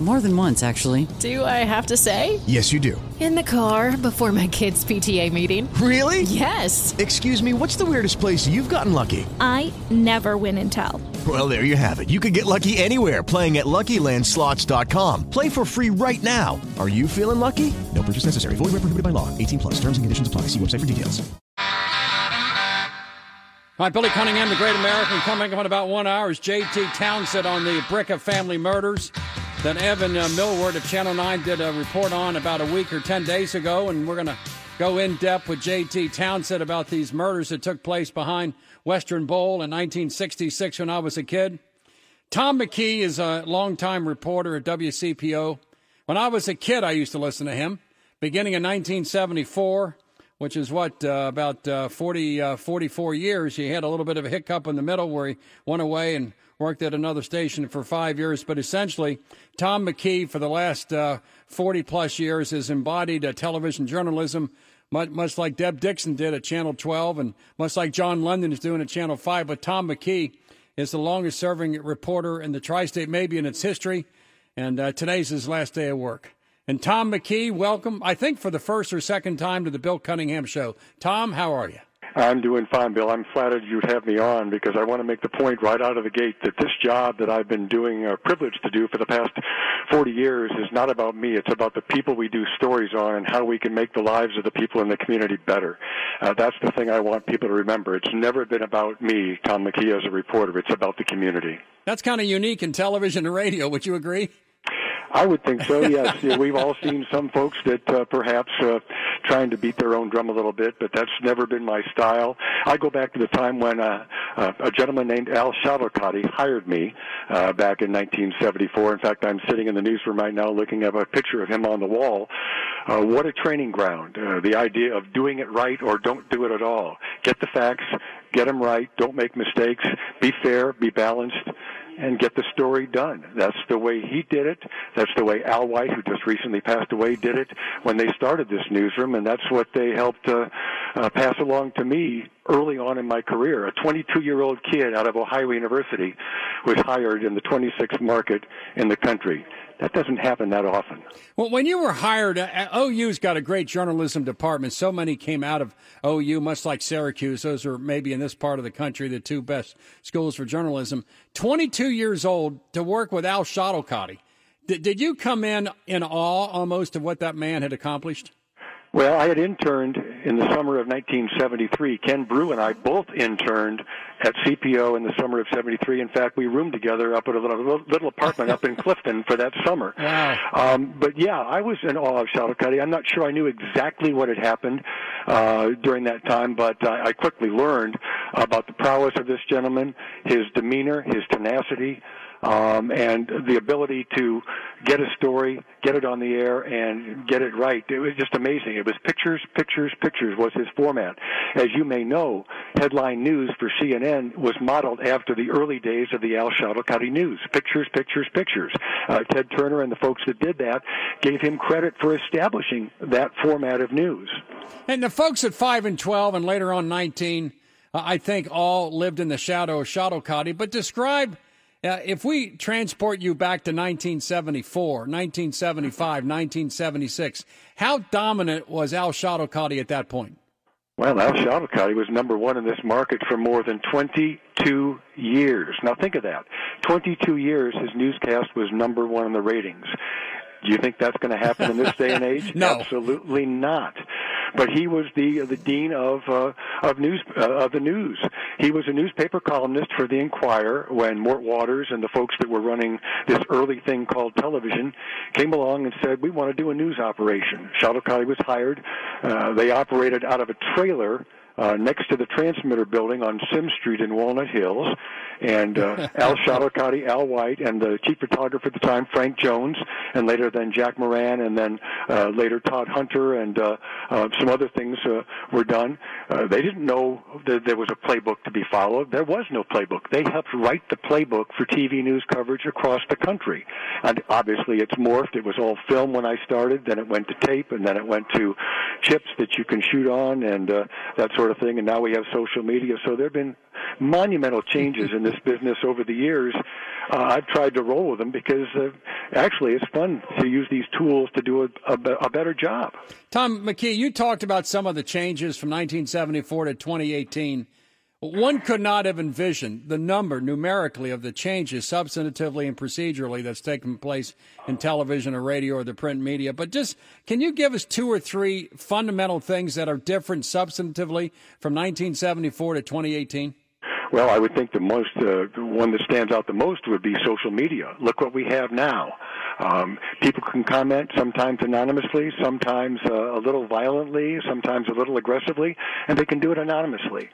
More than once, actually. Do I have to say? Yes, you do. In the car before my kids' PTA meeting. Really? Yes. Excuse me, what's the weirdest place you've gotten lucky? I never win and tell. Well, there you have it. You can get lucky anywhere playing at LuckyLandSlots.com. Play for free right now. Are you feeling lucky? No purchase necessary. Void where prohibited by law. 18 plus. Terms and conditions apply. See website for details. All right, Billy Cunningham, the Great American, coming up in about one hour is J.T. Townsend on the Bricca family murders that Evan uh, Millward of Channel 9 did a report on about a week or 10 days ago, and we're going to go in depth with J.T. Townsend about these murders that took place behind Western Bowl in 1966 when I was a kid. Tom McKee is a longtime reporter at WCPO. When I was a kid, I used to listen to him. Beginning in 1974, which is what, uh, about uh, 40, uh, 44 years, he had a little bit of a hiccup in the middle where he went away and worked at another station for five years. But essentially, Tom McKee, for the last uh, 40 plus years, has embodied television journalism, much, much like Deb Dixon did at Channel 12, and much like John London is doing at Channel 5. But Tom McKee is the longest serving reporter in the tri state, maybe in its history. And uh, today's his last day of work. And Tom McKee, welcome, I think for the first or second time to the Bill Cunningham Show. Tom, how are you? I'm doing fine, Bill. I'm flattered you'd have me on because I want to make the point right out of the gate that this job that I've been doing, a privilege to do for the past 40 years, is not about me. It's about the people we do stories on and how we can make the lives of the people in the community better. Uh, that's the thing I want people to remember. It's never been about me, Tom McKee, as a reporter. It's about the community. That's kind of unique in television and radio. Would you agree? I would think so. Yes, yeah, we've all seen some folks that uh, perhaps uh, trying to beat their own drum a little bit, but that's never been my style. I go back to the time when uh, uh, a gentleman named Al Schottelkotte hired me uh, back in 1974. In fact, I'm sitting in the newsroom right now looking at a picture of him on the wall. Uh, what a training ground! Uh, the idea of doing it right or don't do it at all. Get the facts, get them right, don't make mistakes, be fair, be balanced and get the story done. That's the way he did it. That's the way Al White, who just recently passed away, did it when they started this newsroom, and that's what they helped uh, uh, pass along to me early on in my career. A 22-year-old kid out of Ohio University was hired in the 26th market in the country. That doesn't happen that often. Well, when you were hired, uh, OU's got a great journalism department. So many came out of OU, much like Syracuse. Those are maybe in this part of the country the two best schools for journalism. 22 years old to work with Al Schottelkotte. Did, did you come in in awe almost of what that man had accomplished? Well, I had interned in the summer of 1973. Ken Broo and I both interned at CPO in the summer of 73. In fact, we roomed together up at a little, little apartment up in Clifton for that summer. Wow. Um, but yeah, I was in awe of Schottelkotte. I'm not sure I knew exactly what had happened uh, during that time, but uh, I quickly learned about the prowess of this gentleman, his demeanor, his tenacity, um, and the ability to get a story, get it on the air, and get it right. It was just amazing. It was pictures, pictures, pictures was his format. As you may know, headline news for CNN was modeled after the early days of the Al Schottelkotte News. Pictures, pictures, pictures. Uh, Ted Turner and the folks that did that gave him credit for establishing that format of news. And the folks at 5 and 12 and later on 19, uh, I think all lived in the shadow of Schottelkotte. But describe – uh, if we transport you back to 1974, 1975, 1976, how dominant was Al Schottelkotte at that point? Well, Al Schottelkotte was number one in this market for more than 22 years. Now think of that. 22 years his newscast was number one in the ratings. Do you think that's going to happen in this day and age? no, absolutely not. But he was the the dean of uh, of news uh, of the news. He was a newspaper columnist for the Enquirer when Mort Watters and the folks that were running this early thing called television came along and said we want to do a news operation. Schottelkotte was hired. Uh, they operated out of a trailer uh, next to the transmitter building on Sim Street in Walnut Hills. And uh, Al Schottelkotte, Al White, and the chief photographer at the time, Frank Jones, and later then Jack Moran, and then uh, later Todd Hunter, and uh, uh, some other things uh, were done. uh, they didn't know that there was a playbook to be followed. There was no playbook. They helped write the playbook for TV news coverage across the country. And obviously it's morphed. It was all film when I started, then it went to tape, and then it went to chips that you can shoot on and uh, that sort of thing. And now we have social media. So there have been monumental changes in this business over the years. Uh, I've tried to roll with them because uh, actually it's fun to use these tools to do a, a, a better job. Tom McKee, you talked about some of the changes from 1974 to 2018. One could not have envisioned the number numerically of the changes substantively and procedurally that's taken place in television or radio or the print media. But just can you give us two or three fundamental things that are different substantively from 1974 to 2018? Well, I would think the most uh, one that stands out the most would be social media. Look what we have now. Um, people can comment sometimes anonymously, sometimes uh, a little violently, sometimes a little aggressively, and they can do it anonymously.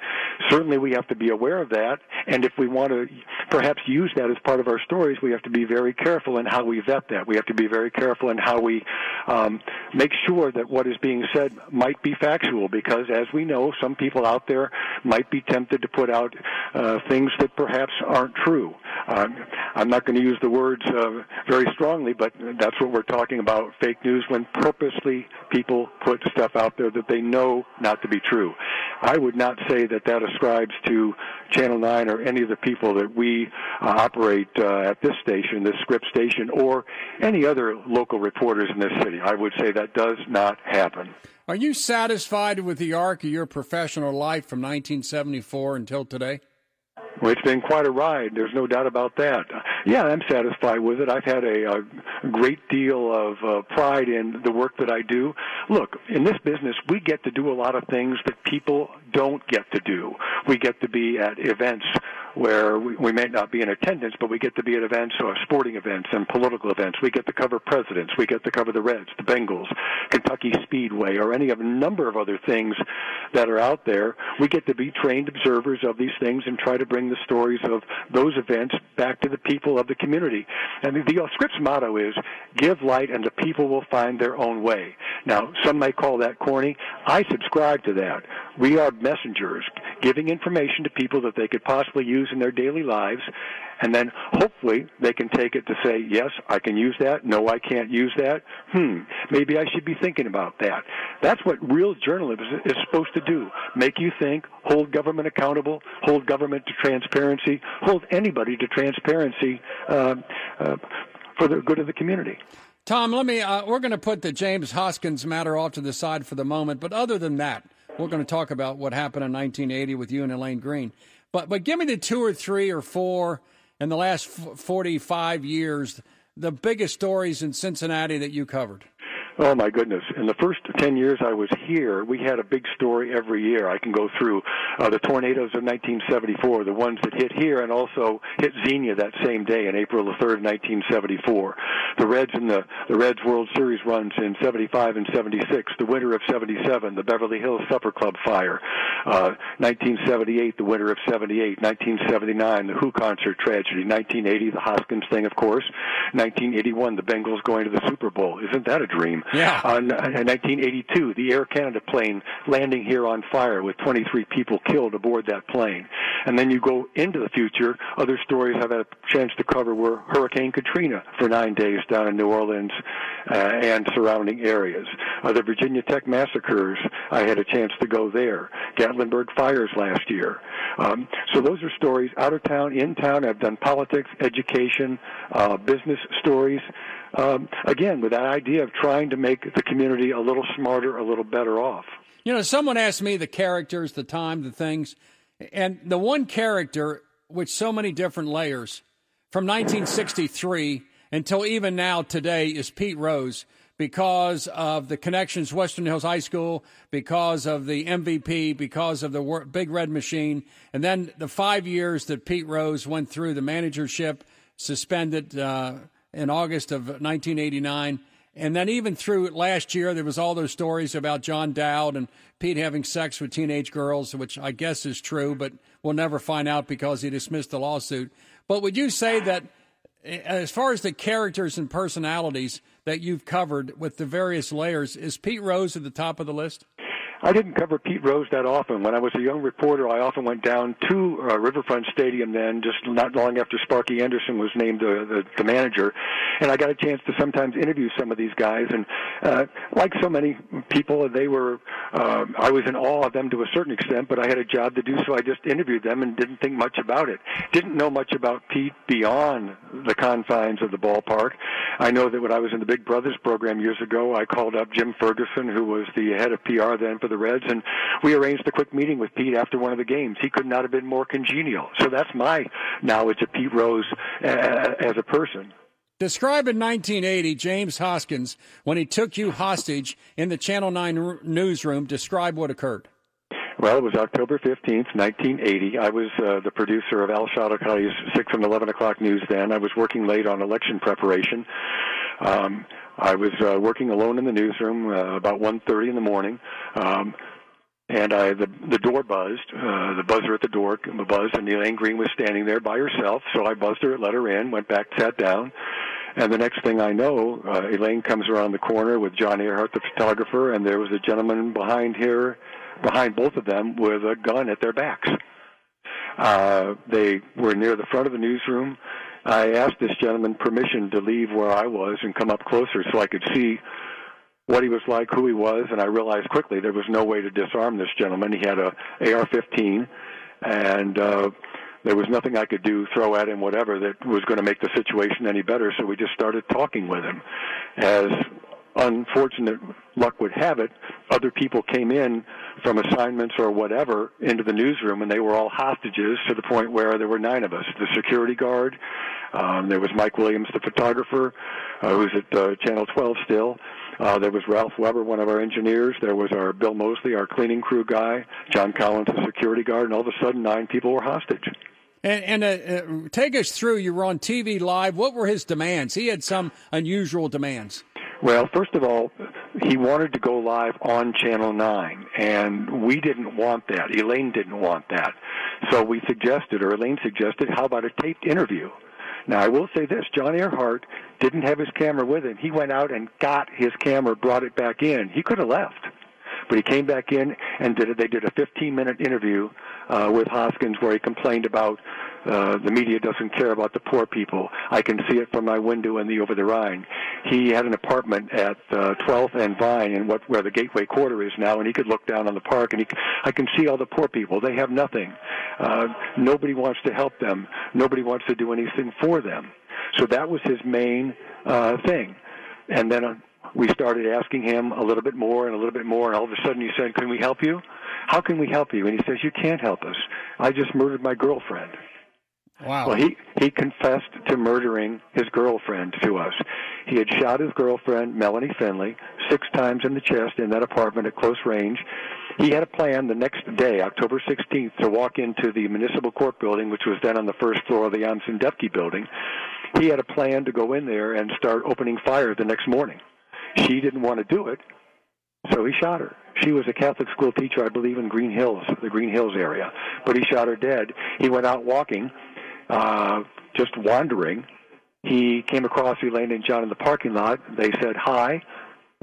Certainly, we have to be aware of that, and if we want to perhaps use that as part of our stories, we have to be very careful in how we vet that. We have to be very careful in how we um, make sure that what is being said might be factual, because as we know, some people out there might be tempted to put out uh, things that perhaps aren't true. Um, I'm not going to use the words uh, very strongly, but that's what we're talking about fake news when purposely people put stuff out there that they know not to be true. I would not say that that ascribes to Channel 9 or any of the people that we uh, operate uh, at this station, this Scripps station, or any other local reporters in this city. I would say that does not happen. Are you satisfied with the arc of your professional life from 1974 until today? Well, it's been quite a ride. There's no doubt about that. Yeah, I'm satisfied with it. I've had a, a great deal of uh, pride in the work that I do. Look, in this business, we get to do a lot of things that people don't get to do. We get to be at events where we, we may not be in attendance, but we get to be at events or sporting events and political events. We get to cover presidents. We get to cover the Reds, the Bengals, Kentucky Speedway, or any of a number of other things that are out there. We get to be trained observers of these things and try to bring the stories of those events back to the people of the community. And the, the Scripps motto is give light and the people will find their own way. Now, some may call that corny. I subscribe to that. We are messengers giving information to people that they could possibly use in their daily lives and then hopefully they can take it to say, yes, I can use that. No, I can't use that. Hmm, maybe I should be thinking about that. That's what real journalism is supposed to do. Make you think, hold government accountable, hold government to transparency, hold anybody to transparency uh, uh, for the good of the community. Tom, let me. Uh, we're going to put the James Hoskins matter off to the side for the moment, but other than that, we're going to talk about what happened in 1980 with you and Elaine Green. But but give me the two or three or four in the last 45 years, the biggest stories in Cincinnati that you covered. Oh my goodness! In the first ten years I was here, we had a big story every year. I can go through uh, the tornadoes of 1974, the ones that hit here and also hit Xenia that same day in April the third, 1974. The Reds in the the Reds World Series runs in 75 and 76, the winter of 77, the Beverly Hills Supper Club fire, uh, 1978, the winter of 78, 1979, the Who concert tragedy, 1980, the Hoskins thing, of course, 1981, the Bengals going to the Super Bowl. Isn't that a dream? Yeah. On uh, 1982, the Air Canada plane landing here on fire with 23 people killed aboard that plane. And then you go into the future. Other stories I've had a chance to cover were Hurricane Katrina for nine days down in New Orleans uh, and surrounding areas. Uh, the Virginia Tech massacres, I had a chance to go there. Gatlinburg fires last year. Um, so those are stories out of town, in town. I've done politics, education, uh, business stories um, again, with that idea of trying to make the community a little smarter, a little better off. You know, someone asked me the characters, the time, the things, and the one character with so many different layers from 1963 until even now today is Pete Rose because of the connections Western Hills High School, because of the MVP, because of the Big Red Machine, and then the five years that Pete Rose went through the managership, suspended. Uh, in August of 1989. And then even through last year, there was all those stories about John Dowd and Pete having sex with teenage girls, which I guess is true, but we'll never find out because he dismissed the lawsuit. But would you say that, as far as the characters and personalities that you've covered with the various layers, is Pete Rose at the top of the list? I didn't cover Pete Rose that often. When I was a young reporter, I often went down to uh, Riverfront Stadium then, just not long after Sparky Anderson was named the, the, the manager, and I got a chance to sometimes interview some of these guys. And uh, like so many people, they were uh, I was in awe of them to a certain extent, but I had a job to do, so I just interviewed them and didn't think much about it. Didn't know much about Pete beyond the confines of the ballpark. I know that when I was in the Big Brothers program years ago, I called up Jim Ferguson, who was the head of PR then for the Reds, and we arranged a quick meeting with Pete after one of the games. He could not have been more congenial. So that's my knowledge of Pete Rose uh, as a person. Describe in 1980 James Hoskins when he took you hostage in the Channel 9 newsroom. Describe what occurred. Well, it was October 15th, 1980. I was uh, the producer of Al Schottelkotte's 6 and 11 o'clock news then. I was working late on election preparation. Um, I was uh, working alone in the newsroom uh, about 1.30 in the morning. Um, and I the the door buzzed, uh, the buzzer at the door buzzed, and Elaine Green was standing there by herself. So I buzzed her, let her in, went back, sat down, and the next thing I know, uh, Elaine comes around the corner with John Earhart, the photographer, and there was a gentleman behind here, behind both of them, with a gun at their backs. Uh, they were near the front of the newsroom. I asked this gentleman permission to leave where I was and come up closer so I could see what he was like, who he was, and I realized quickly there was no way to disarm this gentleman. He had a AR-15, and uh, there was nothing I could do, throw at him, whatever, that was going to make the situation any better. So we just started talking with him. As unfortunate luck would have it, other people came in from assignments or whatever into the newsroom, and they were all hostages to the point where there were nine of us. The security guard, um, there was Mike Williams, the photographer, uh, who's at uh, Channel 12 still. Uh, there was Ralph Weber, one of our engineers. There was our Bill Mosley, our cleaning crew guy. John Collins, the security guard. And all of a sudden, nine people were hostage. And, and uh, uh, take us through. You were on TV live. What were his demands? He had some unusual demands. Well, first of all, he wanted to go live on Channel 9, and we didn't want that. Elaine didn't want that. So we suggested, or Elaine suggested, how about a taped interview? Now, I will say this John Earhart didn't have his camera with him. He went out and got his camera, brought it back in. He could have left. But he came back in and did it. They did a 15 minute interview uh, with Hoskins where he complained about uh, the media doesn't care about the poor people. I can see it from my window in the over the Rhine. He had an apartment at uh, 12th and Vine, in what where the Gateway Quarter is now, and he could look down on the park, and he, I can see all the poor people. They have nothing. Uh, nobody wants to help them. Nobody wants to do anything for them. So that was his main uh, thing. And then uh, we started asking him a little bit more and a little bit more, and all of a sudden he said, "Can we help you? How can we help you?" And he says, "You can't help us. I just murdered my girlfriend." Wow. Well, he he confessed to murdering his girlfriend to us. He had shot his girlfriend, Melanie Finley, six times in the chest in that apartment at close range. He had a plan the next day, October 16th, to walk into the municipal court building, which was then on the first floor of the Amson Depke building. He had a plan to go in there and start opening fire the next morning. She didn't want to do it, so he shot her. She was a Catholic school teacher, I believe, in Green Hills, the Green Hills area. But he shot her dead. He went out walking, uh, just wandering. He came across Elaine and John in the parking lot. They said hi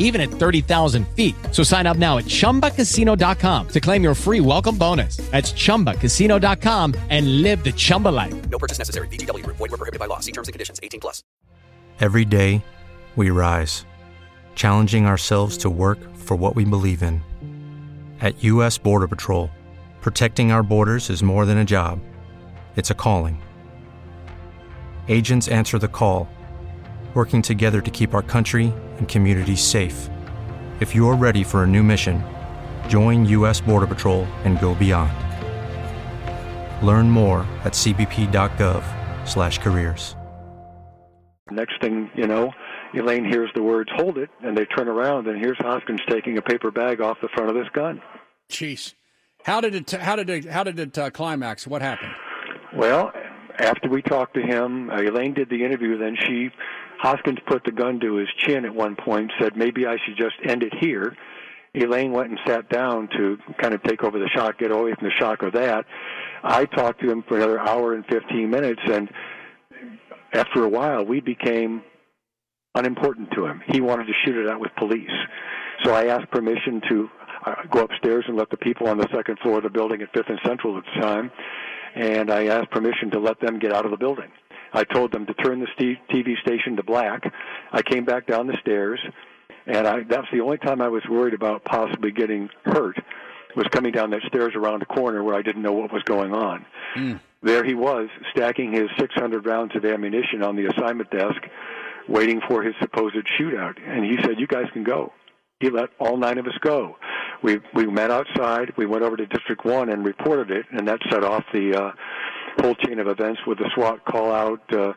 even at 30,000 feet. So sign up now at ChumbaCasino.com to claim your free welcome bonus. That's ChumbaCasino.com and live the Chumba life. No purchase necessary. VGW. Void were prohibited by law. See terms and conditions. 18 plus. Every day, we rise, challenging ourselves to work for what we believe in. At U.S. Border Patrol, protecting our borders is more than a job. It's a calling. Agents answer the call, working together to keep our country and communities safe. If you're ready for a new mission, join U.S. Border Patrol and go beyond. Learn more at cbp.gov/careers. Next thing you know, Elaine hears the words "Hold it," and they turn around, and here's Hoskins taking a paper bag off the front of this gun. Jeez, how did it? How did it? How did it uh, climax? What happened? Well, after we talked to him, uh, Elaine did the interview. Then she Hoskins put the gun to his chin at one point, said maybe I should just end it here. Elaine went and sat down to kind of take over the shock, get away from the shock of that. I talked to him for another hour and 15 minutes, and after a while, we became unimportant to him. He wanted to shoot it out with police. So I asked permission to uh, go upstairs and let the people on the second floor of the building at Fifth and Central at the time, and I asked permission to let them get out of the building. I told them to turn the TV station to black. I came back down the stairs, and I, that's the only time I was worried about possibly getting hurt. Was coming down that stairs around a corner where I didn't know what was going on. Mm. There he was, stacking his 600 rounds of ammunition on the assignment desk, waiting for his supposed shootout. And he said, "You guys can go." He let all nine of us go. We we met outside. We went over to District One and reported it, and that set off the uh, whole chain of events with the SWAT call out. Uh,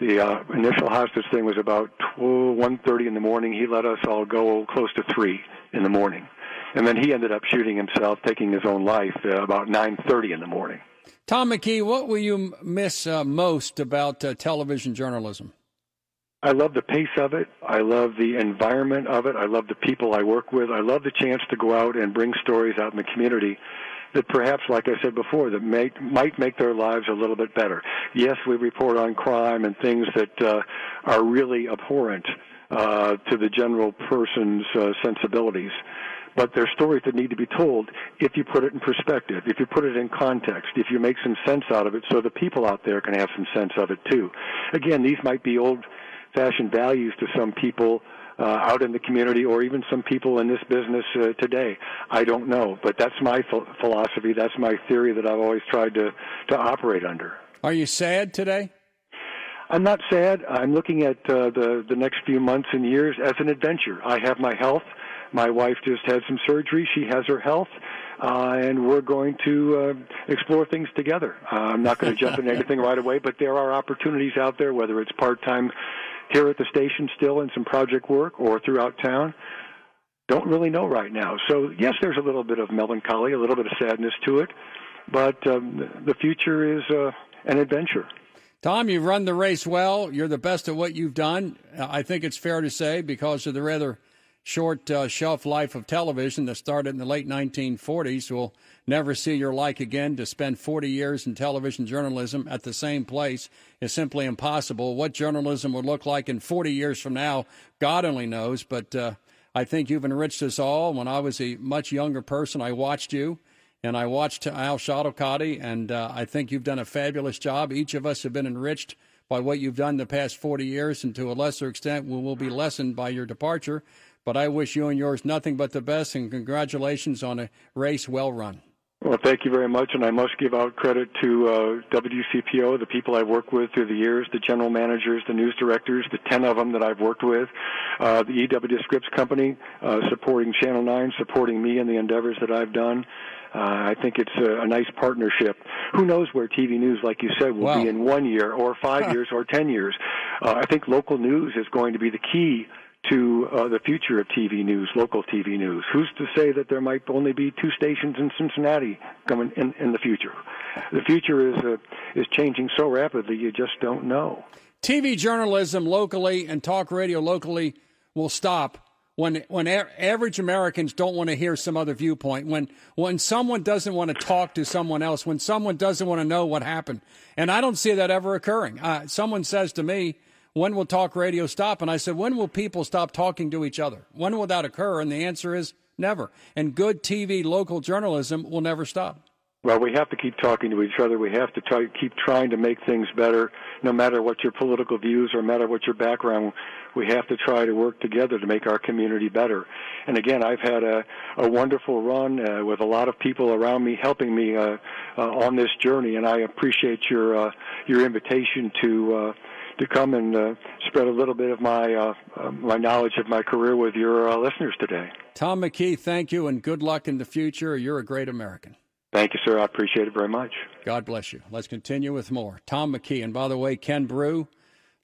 the uh, initial hostage thing was about 1.30 in the morning. He let us all go close to 3 in the morning. And then he ended up shooting himself, taking his own life uh, about 9.30 in the morning. Tom McKee, what will you miss uh, most about uh, television journalism? I love the pace of it. I love the environment of it. I love the people I work with. I love the chance to go out and bring stories out in the community that perhaps, like I said before, that may, might make their lives a little bit better. Yes, we report on crime and things that uh, are really abhorrent uh, to the general person's uh, sensibilities. But they're stories that need to be told if you put it in perspective, if you put it in context, if you make some sense out of it so the people out there can have some sense of it too. Again, these might be old fashioned values to some people uh, out in the community or even some people in this business uh, today. I don't know, but that's my ph- philosophy. That's my theory that I've always tried to, to operate under. Are you sad today? I'm not sad. I'm looking at uh, the the next few months and years as an adventure. I have my health. My wife just had some surgery. She has her health. Uh, and we're going to uh, explore things together. Uh, I'm not going to jump into anything right away, but there are opportunities out there, whether it's part-time here at the station still in some project work or throughout town. Don't really know right now. So yes, there's a little bit of melancholy, a little bit of sadness to it, but um, the future is uh, an adventure. Tom, you've run the race well. You're the best at what you've done. I think it's fair to say because of the rather short uh, shelf life of television that started in the late 1940s. We'll never see your like again. To spend 40 years in television journalism at the same place is simply impossible. What journalism would look like in 40 years from now, God only knows. But uh, I think you've enriched us all. When I was a much younger person, I watched you. And I watched Al Schottelkotte, and uh, I think you've done a fabulous job. Each of us have been enriched by what you've done the past 40 years, and to a lesser extent, we will be lessened by your departure. But I wish you and yours nothing but the best, and congratulations on a race well run. Well, thank you very much, and I must give out credit to uh, WCPO, the people I've worked with through the years, the general managers, the news directors, the 10 of them that I've worked with, uh, the EW Scripps Company, uh, supporting Channel 9, supporting me in the endeavors that I've done. Uh, I think it's a, a nice partnership. Who knows where TV news, like you said, will wow. be in one year or five years or ten years? Uh, I think local news is going to be the key to uh, the future of TV news, local TV news. Who's to say that there might only be two stations in Cincinnati coming in, in the future? The future is uh, is changing so rapidly, you just don't know. TV journalism locally and talk radio locally will stop when when a- average Americans don't want to hear some other viewpoint, when when someone doesn't want to talk to someone else, when someone doesn't want to know what happened, and I don't see that ever occurring. Uh, someone says to me, when will talk radio stop? And I said, when will people stop talking to each other? When will that occur? And the answer is never. And good TV local journalism will never stop. Well, we have to keep talking to each other. We have to try, keep trying to make things better, no matter what your political views or no matter what your background. We have to try to work together to make our community better. And again, I've had a, a wonderful run uh, with a lot of people around me helping me uh, uh, on this journey, and I appreciate your uh, your invitation to uh, to come and uh, spread a little bit of my uh, uh, my knowledge of my career with your uh, listeners today. Tom McKee, thank you, and good luck in the future. You're a great American. Thank you, sir. I appreciate it very much. God bless you. Let's continue with more. Tom McKee, and by the way, Ken Broo,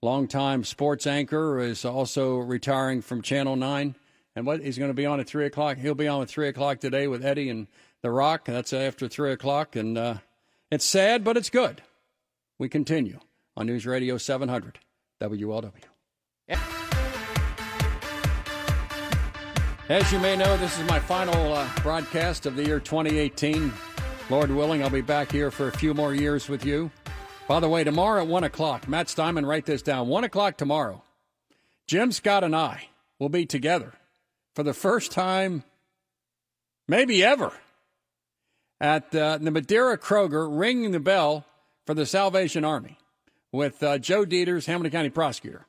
longtime sports anchor, is also retiring from Channel Nine. And what he's going to be on at three o'clock. He'll be on at three o'clock today with Eddie and The Rock. That's after three o'clock, and uh, it's sad, but it's good. We continue on News Radio 700 WLW. As you may know, this is my final uh, broadcast of the year 2018. Lord willing, I'll be back here for a few more years with you. By the way, tomorrow at 1 o'clock, Matt Steinman, write this down. 1 o'clock tomorrow, Jim Scott and I will be together for the first time, maybe ever, at uh, the Madeira Kroger, ringing the bell for the Salvation Army with uh, Joe Deters, Hamilton County prosecutor.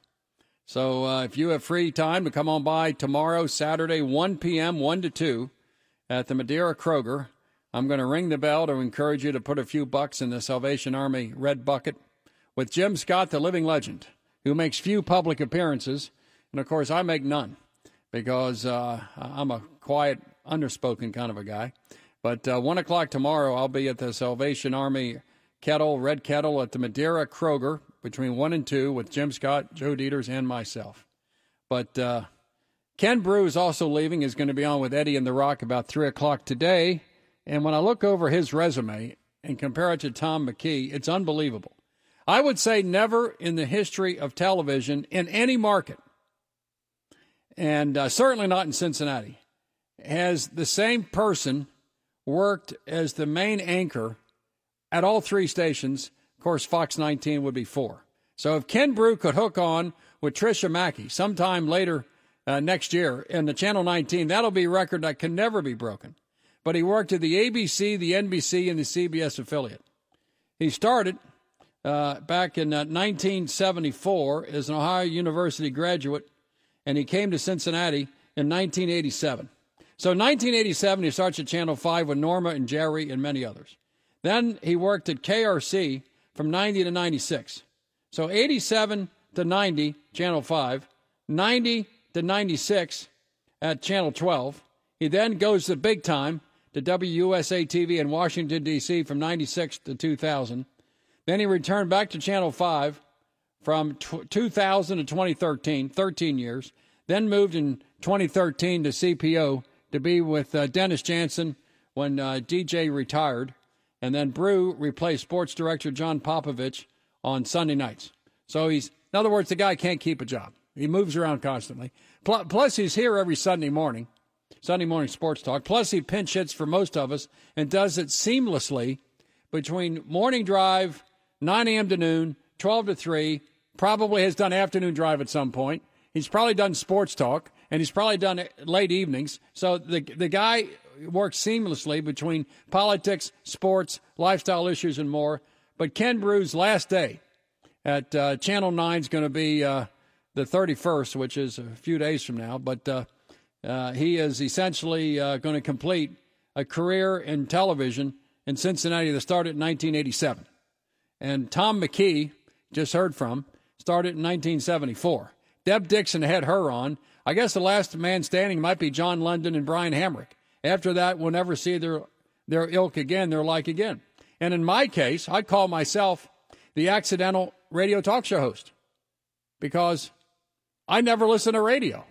So uh, if you have free time to come on by tomorrow, Saturday, 1 p.m., 1 to 2, at the Madeira Kroger, I'm going to ring the bell to encourage you to put a few bucks in the Salvation Army red bucket with Jim Scott, the living legend, who makes few public appearances. And of course, I make none because uh, I'm a quiet, underspoken kind of a guy. But uh, 1 o'clock tomorrow, I'll be at the Salvation Army kettle, red kettle at the Madeira Kroger between 1 and 2 with Jim Scott, Joe Deters, and myself. But uh, Ken Broo is also leaving. He's going to be on with Eddie and The Rock about 3 o'clock today. And when I look over his resume and compare it to Tom McKee, it's unbelievable. I would say never in the history of television in any market, and uh, certainly not in Cincinnati, has the same person worked as the main anchor at all three stations. Of course, Fox 19 would be four. So if Ken Broo could hook on with Tricia Macke sometime later uh, next year in the Channel 19, that'll be a record that can never be broken. But he worked at the ABC, the NBC, and the CBS affiliate. He started uh, back in uh, 1974 as an Ohio University graduate, and he came to Cincinnati in 1987. So 1987, he starts at Channel 5 with Norma and Jerry and many others. Then he worked at KRC from 90 to 96. So 87 to 90, Channel 5, 90 to 96 at Channel 12. He then goes to big time to WUSA TV in Washington, D.C. from 96 to 2000. Then he returned back to Channel 5 from t- 2000 to 2013, 13 years. Then moved in 2013 to CPO to be with uh, Dennis Janson when uh, DJ retired. And then Broo replaced sports director John Popovich on Sunday nights. So he's, in other words, the guy can't keep a job. He moves around constantly. Plus, he's here every Sunday morning, Sunday morning sports talk. Plus, he pinch hits for most of us and does it seamlessly between morning drive, 9 a.m. to noon, 12 to 3. Probably has done afternoon drive at some point. He's probably done sports talk, and he's probably done late evenings. So the the guy works seamlessly between politics, sports, lifestyle issues, and more. But Ken Broo's last day at uh, Channel 9 is going to be uh, the 31st, which is a few days from now. But uh, uh he is essentially uh, going to complete a career in television in Cincinnati that started in 1987. And Tom McKee, just heard from, started in 1974. Deb Dixon had her on. I guess the last man standing might be John London and Brian Hamrick. After that, we'll never see their, their ilk again, their like again. And in my case, I call myself the accidental radio talk show host because I never listen to radio.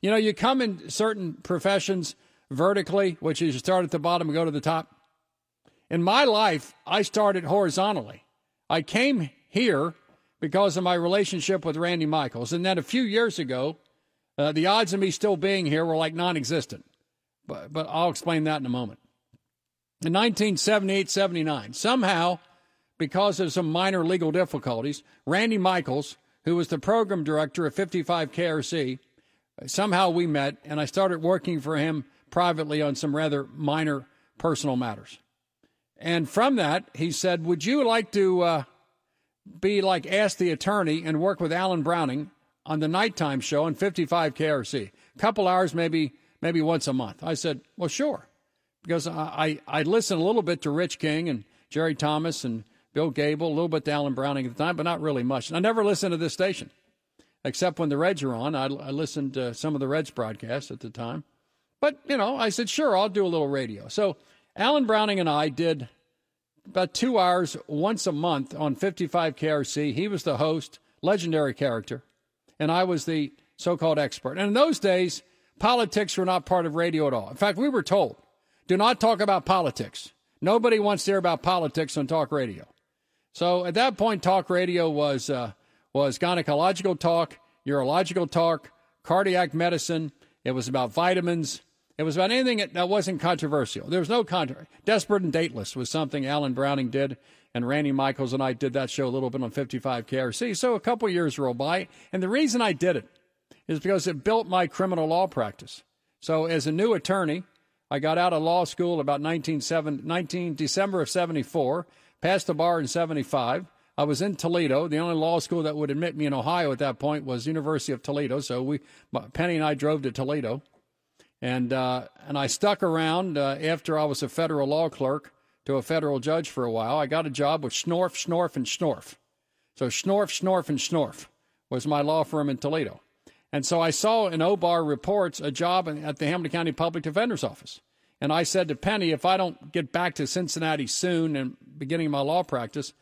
You know, you come in certain professions vertically, which is you start at the bottom and go to the top. In my life, I started horizontally. I came here because of my relationship with Randy Michaels. And then a few years ago, uh, the odds of me still being here were like non existent. But, but I'll explain that in a moment. In 1978 79, somehow, because of some minor legal difficulties, Randy Michaels, who was the program director of 55 KRC, somehow we met, and I started working for him privately on some rather minor personal matters. And from that, he said, Would you like to uh, be like Ask the Attorney and work with Alan Browning on the nighttime show on 55 KRC? A couple hours, maybe maybe once a month. I said, well, sure, because I, I, I listened a little bit to Rich King and Jerry Thomas and Bill Gable, a little bit to Alan Browning at the time, but not really much. And I never listened to this station, except when the Reds are on. I, I listened to some of the Reds broadcasts at the time. But, you know, I said, sure, I'll do a little radio. So Alan Browning and I did about two hours once a month on 55 KRC. He was the host, legendary character, and I was the so called expert. And in those days, Politics were not part of radio at all. In fact, we were told, do not talk about politics. Nobody wants to hear about politics on talk radio. So at that point, talk radio was uh, was gynecological talk urological talk, cardiac medicine. It was about vitamins. It was about anything that wasn't controversial. There was no controversy. Desperate and Dateless was something Alan Browning did, and Randy Michaels and I did that show a little bit on 55 KRC. So a couple years rolled by, and the reason I did it is because it built my criminal law practice. So as a new attorney, I got out of law school about 19, 19 December of 74, passed the bar in 75. I was in Toledo. The only law school that would admit me in Ohio at that point was University of Toledo. So we, Penny and I drove to Toledo, and uh, and I stuck around uh, after I was a federal law clerk to a federal judge for a while. I got a job with Schnorf, Schnorf, and Schnorf. So Schnorf, Schnorf, and Schnorf was my law firm in Toledo. And so I saw in OBAR reports a job at the Hamilton County Public Defender's Office. And I said to Penny, if I don't get back to Cincinnati soon and beginning my law practice,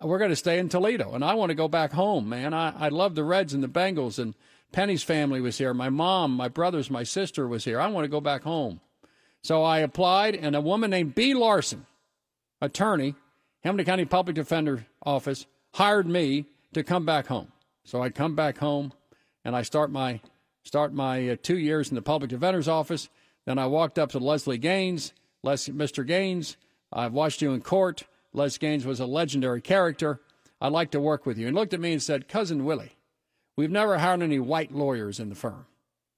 we're going to stay in Toledo. And I want to go back home, man. I, I love the Reds and the Bengals. And Penny's family was here. My mom, my brothers, my sister was here. I want to go back home. So I applied, and a woman named B. Larson, attorney, Hamilton County Public Defender Office, hired me to come back home. So I come back home, and I start my start my uh, two years in the Public Defender's Office. Then I walked up to Leslie Gaines. Les, Mr. Gaines, I've watched you in court. Les Gaines was a legendary character. I'd like to work with you. And looked at me and said, Cousin Willie, we've never hired any white lawyers in the firm.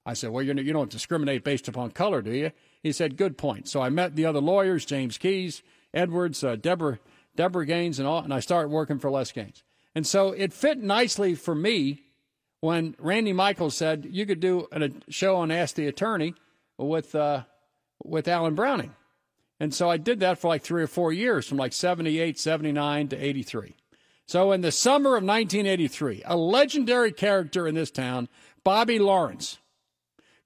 I said, Well, you don't discriminate based upon color, do you? He said, Good point. So I met the other lawyers, James Keys, Edwards, uh, Deborah, Deborah Gaines, and all, and I started working for Les Gaines. And so it fit nicely for me when Randy Michaels said you could do a show on Ask the Attorney with uh, with Alan Browning. And so I did that for like three or four years, from like 78, 79 to 83. So in the summer of 1983, a legendary character in this town, Bobby Lawrence,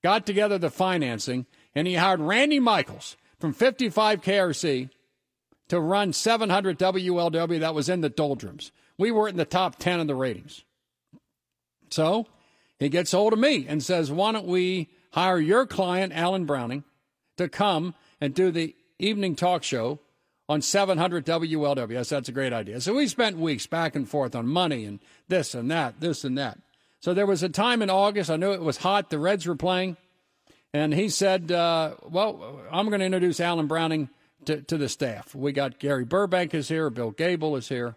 got together the financing and he hired Randy Michaels from 55 KRC to run 700 WLW that was in the doldrums. We were in the top 10 of the ratings. So he gets hold of me and says, Why don't we hire your client, Alan Browning, to come and do the evening talk show on 700 WLW. Yes, that's a great idea. So we spent weeks back and forth on money and this and that, this and that. So there was a time in August, I knew it was hot, the Reds were playing, and he said, uh, Well, I'm going to introduce Alan Browning to, to the staff. We got Gary Burbank is here, Bill Gable is here.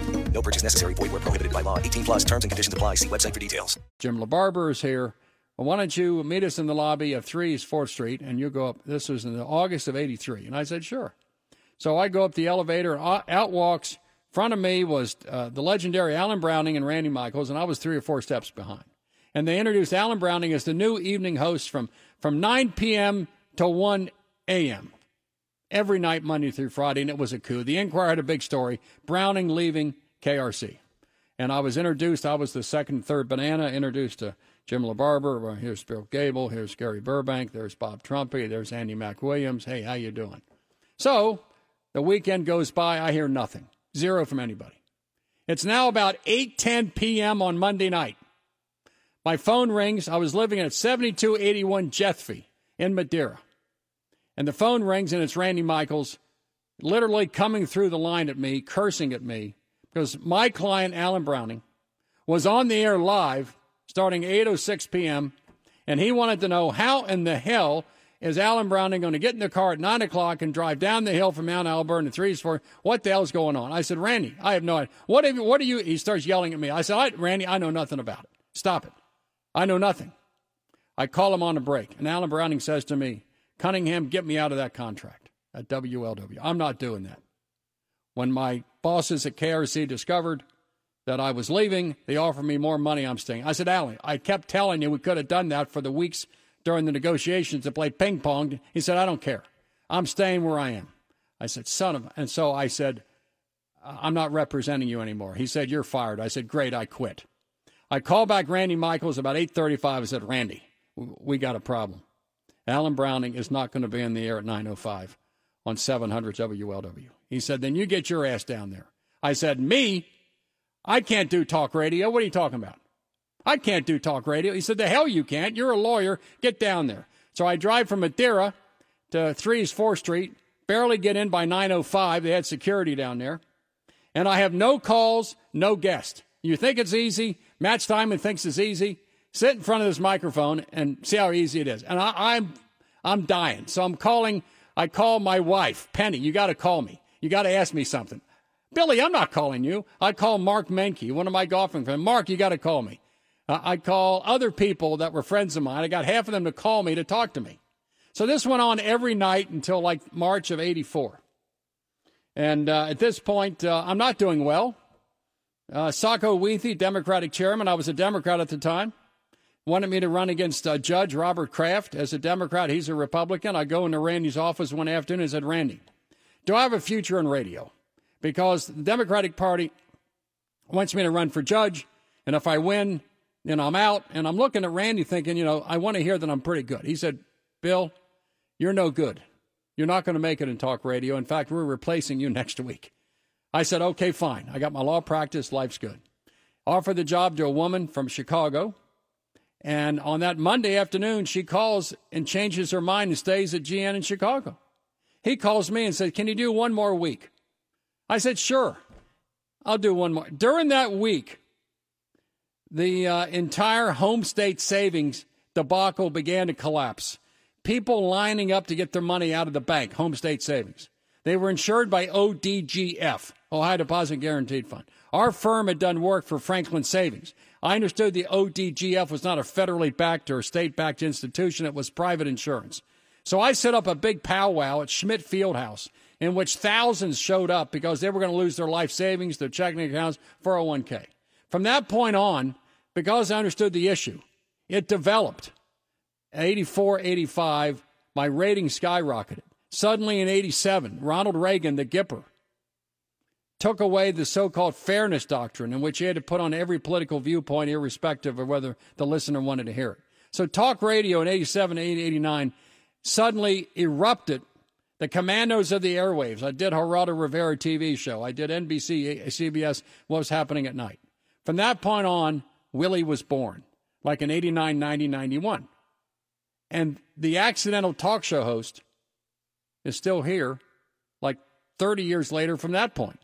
No purchase necessary. Void where prohibited by law. 18 plus terms and conditions apply. See website for details. Jim LaBarbara is here. Well, why don't you meet us in the lobby of 3's 4th Street and you go up. This was in the August of 83. And I said, sure. So I go up the elevator and out walks. Front of me was uh, the legendary Alan Browning and Randy Michaels, and I was three or four steps behind. And they introduced Alan Browning as the new evening host from, from 9 p.m. to 1 a.m. every night, Monday through Friday, and it was a coup. The Enquirer had a big story Browning leaving KRC. And I was introduced, I was the second, third banana, introduced to Jim LaBarbara. Well, here's Bill Gable, here's Gary Burbank, there's Bob Trumpy, there's Andy McWilliams. Hey, how you doing? So the weekend goes by, I hear nothing. Zero from anybody. It's now about 8:10 p.m. on Monday night. My phone rings. I was living at 7281 Jethfy in Madeira. And the phone rings and it's Randy Michaels literally coming through the line at me, cursing at me because my client Alan Browning was on the air live starting 8:06 p.m. and he wanted to know how in the hell is Alan Browning going to get in the car at nine o'clock and drive down the hill from Mount Auburn to Threes for what the hell's going on? I said, Randy, I have no idea. What, have, what are you? He starts yelling at me. I said, I, Randy, I know nothing about it. Stop it. I know nothing. I call him on a break, and Alan Browning says to me, Cunningham, get me out of that contract at WLW. I'm not doing that. When my bosses at KRC discovered that I was leaving, they offered me more money. I'm staying. I said, Alan, I kept telling you we could have done that for the weeks during the negotiations to play ping pong. He said, I don't care. I'm staying where I am. I said, son of, and so I said, I'm not representing you anymore. He said, you're fired. I said, great, I quit. I called back Randy Michaels about 8:35. I said, Randy, we got a problem. Alan Browning is not going to be in the air at 9.05 on 700 WLW. He said, then you get your ass down there. I said, me? I can't do talk radio. What are you talking about? I can't do talk radio. He said, the hell you can't. You're a lawyer. Get down there. So I drive from Madeira to 3's 4th Street, barely get in by 9.05. They had security down there. And I have no calls, no guest. You think it's easy? Matt Steinman thinks it's easy. Sit in front of this microphone and see how easy it is. And I, I'm, I'm dying. So I'm calling, I call my wife, Penny, you got to call me. You got to ask me something. Billy, I'm not calling you. I call Mark Menke, one of my golfing friends. Mark, you got to call me. Uh, I call other people that were friends of mine. I got half of them to call me to talk to me. So this went on every night until like March of 84. And uh, at this point, uh, I'm not doing well. Uh, Sako Wethe, Democratic chairman, I was a Democrat at the time, wanted me to run against uh, Judge Robert Kraft as a Democrat. He's a Republican. I go into Randy's office one afternoon and said, Randy, do I have a future in radio? Because the Democratic Party wants me to run for judge, and if I win, then I'm out. And I'm looking at Randy thinking, you know, I want to hear that I'm pretty good. He said, Bill, you're no good. You're not going to make it in talk radio. In fact, we're replacing you next week. I said, okay, fine. I got my law practice. Life's good. Offered the job to a woman from Chicago. And on that Monday afternoon, she calls and changes her mind and stays at GN in Chicago. He calls me and said, Can you do one more week? I said, Sure. I'll do one more. During that week, the uh, entire home state savings debacle began to collapse. People lining up to get their money out of the bank, home state savings. They were insured by ODGF, Ohio Deposit Guaranteed Fund. Our firm had done work for Franklin Savings. I understood the ODGF was not a federally backed or state backed institution, it was private insurance. So I set up a big powwow at Schmidt Fieldhouse in which thousands showed up because they were going to lose their life savings, their checking accounts, 401k. From that point on, because I understood the issue, it developed. 84, 85, my rating skyrocketed. Suddenly in 87, Ronald Reagan, the Gipper, took away the so called fairness doctrine, in which he had to put on every political viewpoint, irrespective of whether the listener wanted to hear it. So, talk radio in 87, 89 suddenly erupted. The commandos of the airwaves. I did Geraldo Rivera TV show. I did NBC, CBS, what was happening at night. From that point on, Willie was born, like in 89, 90, 91. And the accidental talk show host is still here, like 30 years later from that point.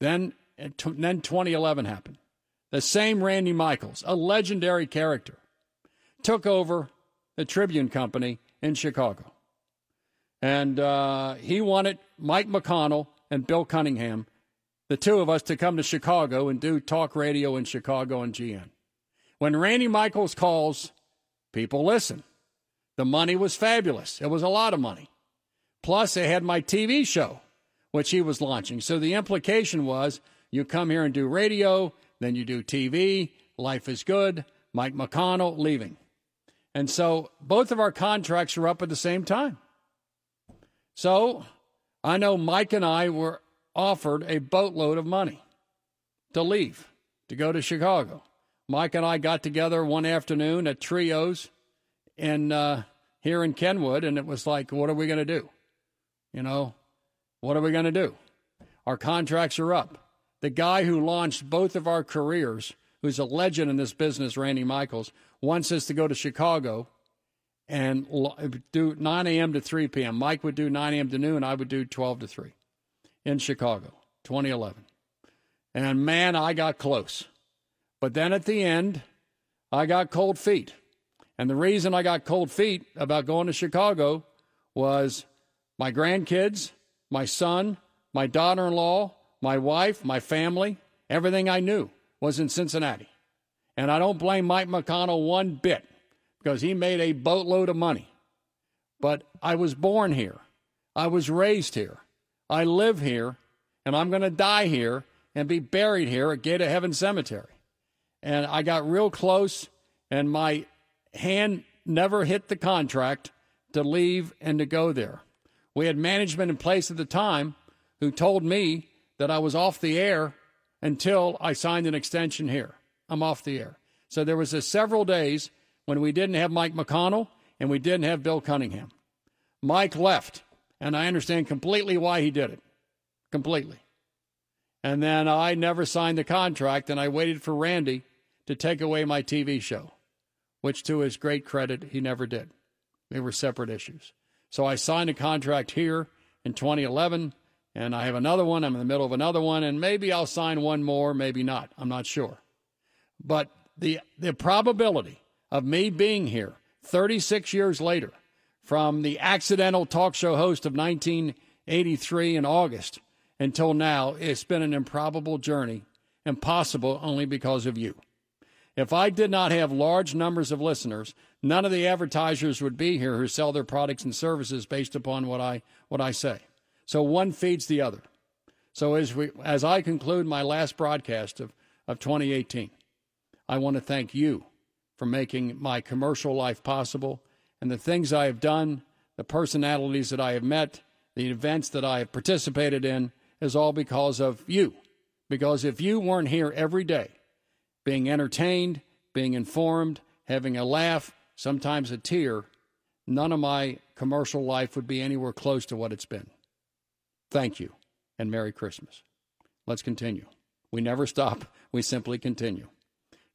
Then, uh, then 2011 happened. The same Randy Michaels, a legendary character, took over the Tribune Company in Chicago. And uh, he wanted Mike McConnell and Bill Cunningham, the two of us, to come to Chicago and do talk radio in Chicago and GN. When Randy Michaels calls, people listen. The money was fabulous. It was a lot of money. Plus, they had my TV show, which he was launching. So the implication was you come here and do radio, then you do TV, life is good. Mike McConnell leaving. And so both of our contracts are up at the same time. So I know Mike and I were offered a boatload of money to leave, to go to Chicago. Mike and I got together one afternoon at Trios in uh, here in Kenwood, and it was like, what are we going to do? You know, what are we going to do? Our contracts are up. The guy who launched both of our careers, who's a legend in this business, Randy Michaels, wants us to go to Chicago and do 9 a.m. to 3 p.m. Mike would do 9 a.m. to noon. I would do 12 to 3 in Chicago, 2011. And man, I got close. But then at the end, I got cold feet. And the reason I got cold feet about going to Chicago was my grandkids, my son, my daughter in law, my wife, my family, everything I knew was in Cincinnati. And I don't blame Mike McConnell one bit because he made a boatload of money. But I was born here. I was raised here. I live here. And I'm going to die here and be buried here at Gate of Heaven Cemetery. And I got real close, and my hand never hit the contract to leave and to go there. We had management in place at the time who told me that I was off the air until I signed an extension here. I'm off the air. So there was a several days when we didn't have Mike McConnell and we didn't have Bill Cunningham. Mike left, and I understand completely why he did it. Completely. And then I never signed the contract, and I waited for Randy to take away my TV show, which to his great credit, he never did. They were separate issues. So I signed a contract here in 2011, and I have another one. I'm in the middle of another one, and maybe I'll sign one more, maybe not. I'm not sure. But the, the probability of me being here 36 years later from the accidental talk show host of 1983 in August until now, it's been an improbable journey, impossible only because of you. If I did not have large numbers of listeners, none of the advertisers would be here who sell their products and services based upon what I what I say. So one feeds the other. So as we as I conclude my last broadcast of, of 2018, I want to thank you for making my commercial life possible and the things I have done, the personalities that I have met, the events that I have participated in is all because of you. Because if you weren't here every day, being entertained, being informed, having a laugh, sometimes a tear, none of my commercial life would be anywhere close to what it's been. Thank you, and Merry Christmas. Let's continue. We never stop, we simply continue.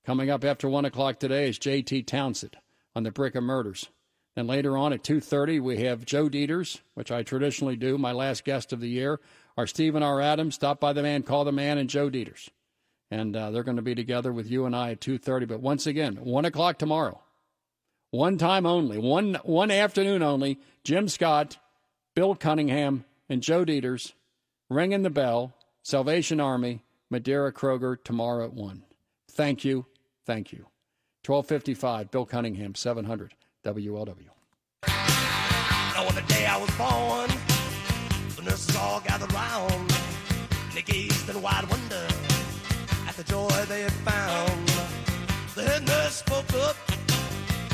Coming up after 1 o'clock today is J.T. Townsend on the Bricca Murders. Then later on at 2.30, we have Joe Deters, which I traditionally do, my last guest of the year, are Stephen R. Adams, Stop by the Man, Call the Man, and Joe Deters. And uh, they're going to be together with you and I at 2.30. But once again, 1 o'clock tomorrow, one time only, one, one afternoon only, Jim Scott, Bill Cunningham, and Joe Deters ringing the bell, Salvation Army, Madeira Kroger tomorrow at 1. Thank you. Thank you. 1255, Bill Cunningham, 700, WLW. On the day I was born, the nurses all gathered round. They gazed in wide wonder at the joy they had found. The head nurse spoke up,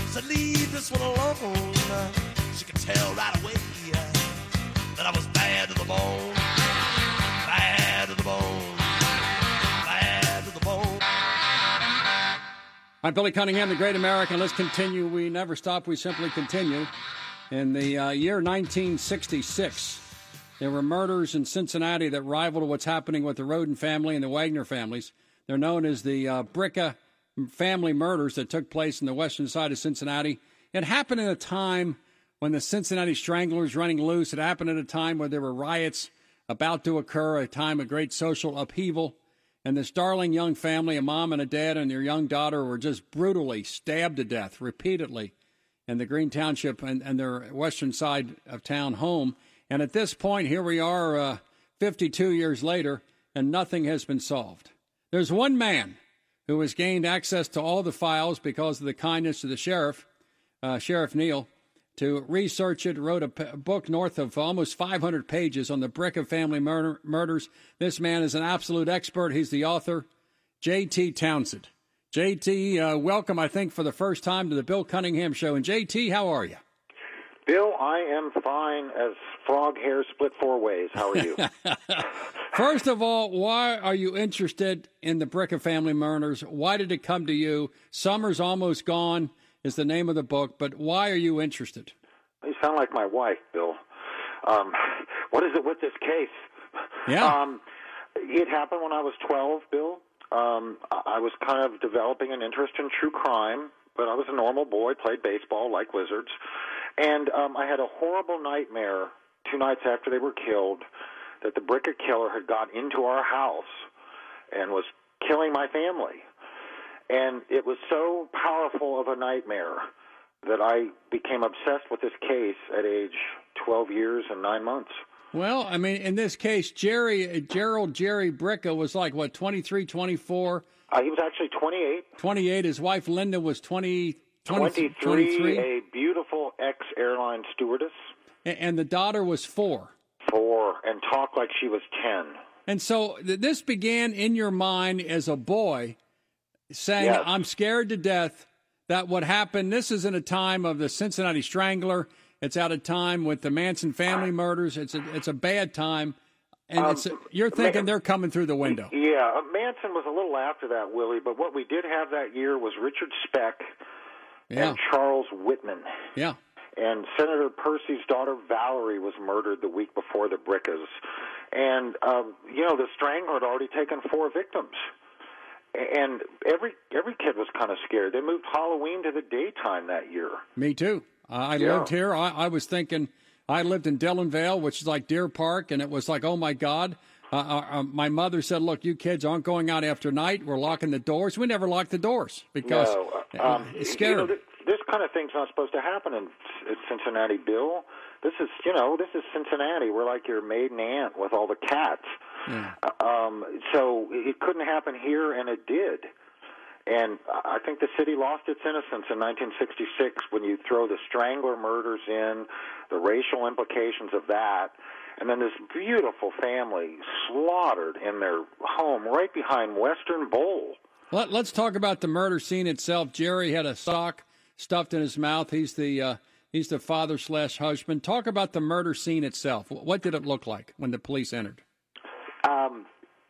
said, Leave this one alone. She could tell I'm Billy Cunningham, the Great American. Let's continue. We never stop, we simply continue. In the uh, year 1966, there were murders in Cincinnati that rivaled what's happening with the Rhoden family and the Wagner families. They're known as the uh, Bricca family murders that took place in the western side of Cincinnati. It happened in a time when the Cincinnati Stranglers running loose. It happened at a time where there were riots about to occur, a time of great social upheaval. And this darling young family, a mom and a dad and their young daughter, were just brutally stabbed to death repeatedly in the Green Township and, and their western side of town home. And at this point, here we are uh, 52 years later, and nothing has been solved. There's one man who has gained access to all the files because of the kindness of the sheriff, uh, Sheriff Neil, to research it, wrote a p- book north of almost 500 pages on the Bricca family murder- murders. This man is an absolute expert. He's the author, J.T. Townsend. JT, uh, welcome, I think, for the first time to the Bill Cunningham Show. And JT, how are you? Bill, I am fine as frog hair split four ways. How are you? First of all, why are you interested in the Bricca family murders? Why did it come to you? Summer's almost gone is the name of the book, but why are you interested? You sound like my wife, Bill. Um, what is it with this case? Yeah. Um, it happened when I was 12, Bill. Um, I was kind of developing an interest in true crime, but I was a normal boy, played baseball like wizards. And um, I had a horrible nightmare two nights after they were killed that the Bricca killer had got into our house and was killing my family. And it was so powerful of a nightmare that I became obsessed with this case at age 12 years and nine months. Well, I mean, in this case, Jerry Gerald Jerry Bricca was like what 23, 24. Uh, he was actually 28. 28. His wife Linda was 20, 20 23, 23. a beautiful ex airline stewardess. And, and the daughter was four. Four, and talked like she was 10. And so th- this began in your mind as a boy saying, Yes. I'm scared to death that what happened, this isn't a time of the Cincinnati Strangler. It's out of time with the Manson family murders. It's a, it's a bad time. And Um, it's you're thinking they're coming through the window. Yeah, uh, Manson was a little after that, Willie, but what we did have that year was Richard Speck, Yeah. and Charles Whitman. Yeah. And Senator Percy's daughter Valerie was murdered the week before the Briccas. And um, you know, the Strangler had already taken four victims. And every every kid was kind of scared. They moved Halloween to the daytime that year. Me too. I Yeah. lived here. I, I was thinking, I lived in Dillonvale, which is like Deer Park, and it was like, oh my God. Uh, uh, uh, my mother said, "Look, you kids aren't going out after night. We're locking the doors. We never locked the doors because no, uh, um, it's You scary." know, this, this kind of thing's not supposed to happen in C- Cincinnati, Bill. This is, you know, this is Cincinnati. We're like your maiden aunt with all the cats. Yeah. Um, so it couldn't happen here, and it did. And I think the city lost its innocence in 1966 when you throw the Strangler murders in, the racial implications of that, and then this beautiful family slaughtered in their home right behind Western Bowl. Let, let's talk about the murder scene itself. Jerry had a sock stuffed in his mouth. He's the uh, he's the father slash husband. Talk about the murder scene itself. What did it look like when the police entered?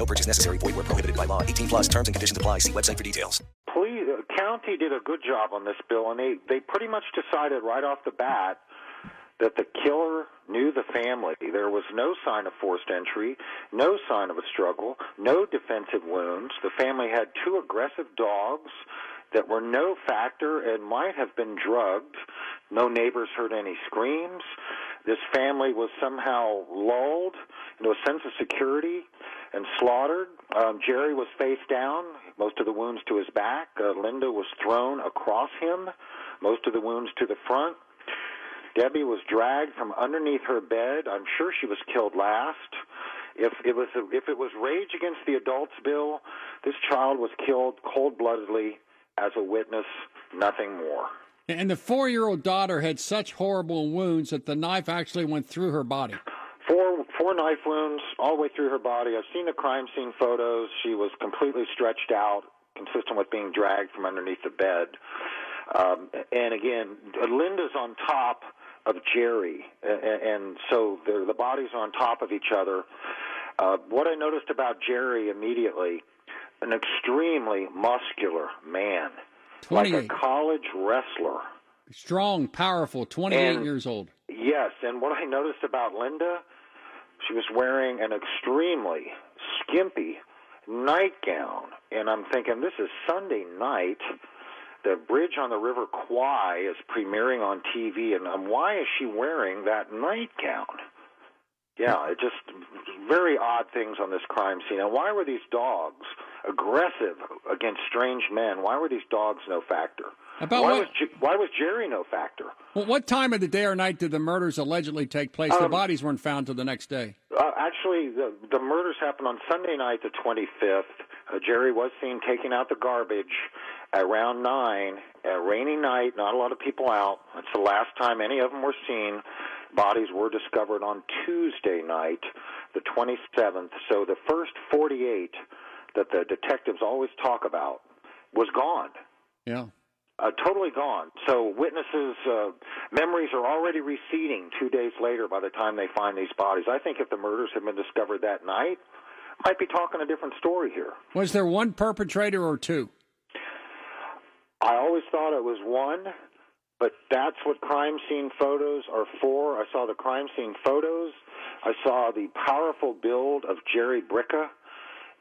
No purchase necessary. Void where prohibited by law. 18 plus terms and conditions apply. See website for details. police uh, county did a good job on this bill, and they they pretty much decided right off the bat that the killer knew the family. There was no sign of forced entry, no sign of a struggle, no defensive wounds. The family had two aggressive dogs that were no factor and might have been drugged. No neighbors heard any screams. This family was somehow lulled into a sense of security and slaughtered. Um, Jerry was face down, most of the wounds to his back. Uh, Linda was thrown across him, most of the wounds to the front. Debbie was dragged from underneath her bed. I'm sure she was killed last. If it was if it was rage against the adults bill, this child was killed cold-bloodedly as a witness, nothing more. And the four year old daughter had such horrible wounds that the knife actually went through her body. Four four knife wounds all the way through her body. I've seen the crime scene photos. She was completely stretched out, consistent with being dragged from underneath the bed. Um, and again, Linda's on top of Jerry, and, and so the, the bodies are on top of each other. Uh, what I noticed about Jerry immediately, an extremely muscular man, like a college wrestler. Strong, powerful, 28 And- years old. Yes, and what I noticed about Linda, she was wearing an extremely skimpy nightgown, and I'm thinking this is Sunday night. The bridge on the River Kwai is premiering on TV, and um, why is she wearing that nightgown? Yeah, it just very odd things on this crime scene. And why were these dogs aggressive against strange men? Why were these dogs no factor? About why what- was why was Jerry no factor? Well, what time of the day or night did the murders allegedly take place? the Um, bodies weren't found till the next day. Uh, actually, the, the murders happened on Sunday night, the 25th. Uh, Jerry was seen taking out the garbage around 9. A rainy night, not a lot of people out. That's the last time any of them were seen. Bodies were discovered on Tuesday night, the 27th. So the first 48 that the detectives always talk about was gone Yeah. Uh, totally gone. So witnesses' uh, memories are already receding two days later by the time they find these bodies. I think if the murders had been discovered that night, might be talking a different story here. Was there one perpetrator or two? I always thought it was one, but that's what crime scene photos are for. I saw the crime scene photos. I saw the powerful build of Jerry Bricca,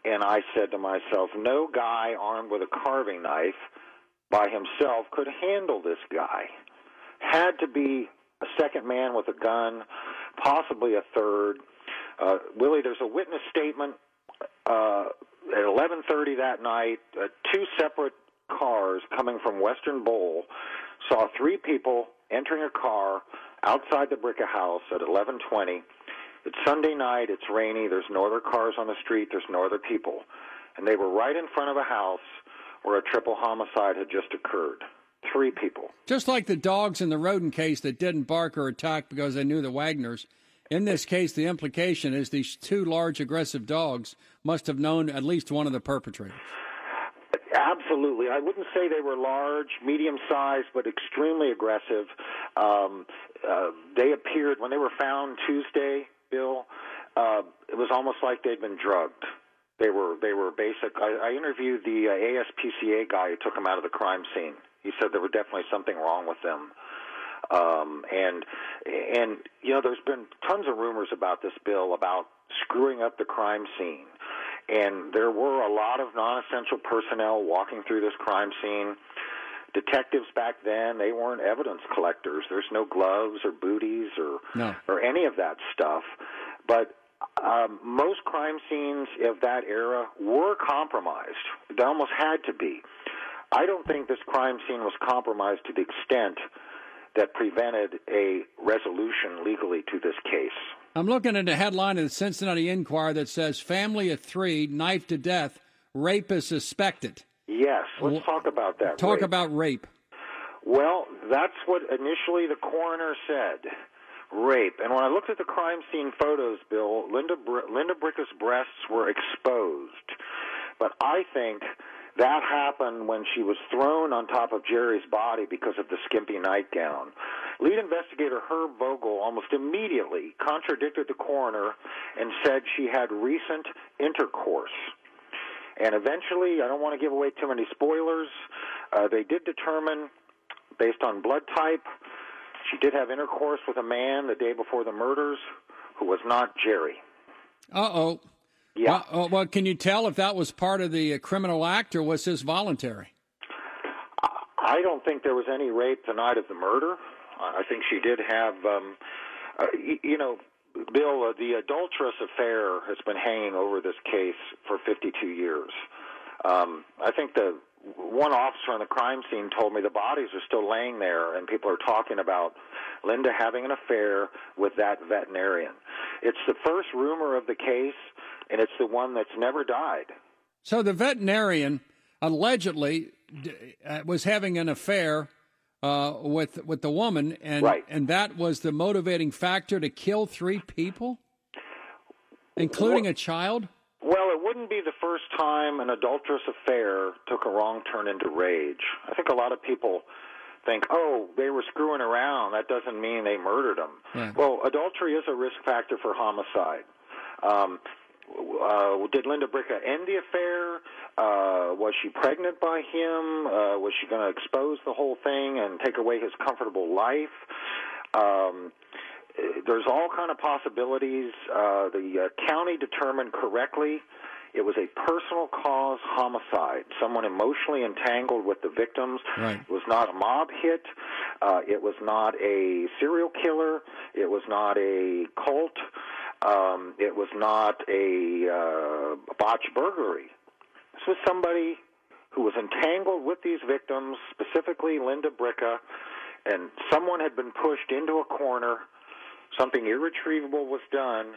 and I said to myself, no guy armed with a carving knife by himself could handle this guy. Had to be a second man with a gun, possibly a third. Uh, Willie, there's a witness statement uh, at 11:30 that night. Uh, two separate cars coming from Western Bowl saw three people entering a car outside the Bricca house at 11:20. It's Sunday night. It's rainy. There's no other cars on the street. There's no other people, and they were right in front of a house where a triple homicide had just occurred. three people. Just like the dogs in the Rhoden case that didn't bark or attack because they knew the Wagners. In this case, the implication is these two large aggressive dogs must have known at least one of the perpetrators. Absolutely. I wouldn't say they were large, medium sized, but extremely aggressive. Um, uh, they appeared, when they were found Tuesday, Bill, uh, it was almost like they'd been drugged. They were they were basic. I, I interviewed the uh, ASPCA guy who took them out of the crime scene. He said there was definitely something wrong with them. Um, and and you know, there's been tons of rumors about this bill about screwing up the crime scene, and there were a lot of non-essential personnel walking through this crime scene. Detectives back then, they weren't evidence collectors. There's no gloves or booties or No. or any of that stuff. But um, most crime scenes of that era were compromised. They almost had to be. I don't think this crime scene was compromised to the extent that prevented a resolution legally to this case. I'm looking at a headline in the Cincinnati Enquirer that says "Family of three knifed to death, rape is suspected." Yes, let's talk about that. Talk rape. about rape. Well, that's what initially the coroner said. Rape. And when I looked at the crime scene photos, Bill, Linda Br- Linda Bricca's breasts were exposed. But I think that happened when she was thrown on top of Jerry's body because of the skimpy nightgown. Lead investigator Herb Vogel almost immediately contradicted the coroner and said she had recent intercourse. And eventually, I don't want to give away too many spoilers, uh, they did determine, based on blood type, she did have intercourse with a man the day before the murders who was not Jerry. Uh oh. Yeah. Well, uh, well, can you tell if that was part of the uh, criminal act or was this voluntary? I don't think there was any rape the night of the murder. I I think she did have, um, uh, you know, Bill, uh, the adulterous affair has been hanging over this case for 52 years. Um, I think the one officer on the crime scene told me the bodies are still laying there, and people are talking about Linda having an affair with that veterinarian. It's the first rumor of the case, and it's the one that's never died. So the veterinarian allegedly uh, was having an affair uh, with with the woman, and Right. and that was the motivating factor to kill three people, including a child. Well, wouldn't be the first time an adulterous affair took a wrong turn into rage. I think a lot of people think, oh, they were screwing around. That doesn't mean they murdered him. Right. Well, adultery is a risk factor for homicide. Um, uh, did Linda Bricca end the affair? Uh, was she pregnant by him? Uh, was she going to expose the whole thing and take away his comfortable life? Um, there's all kind of possibilities. Uh, the uh, county determined correctly it was a personal cause homicide. Someone emotionally entangled with the victims. Right. It was not a mob hit. Uh, it was not a serial killer. It was not a cult. Um, it was not a uh, botched burglary. This was somebody who was entangled with these victims, specifically Linda Bricca, and someone had been pushed into a corner. Something irretrievable was done,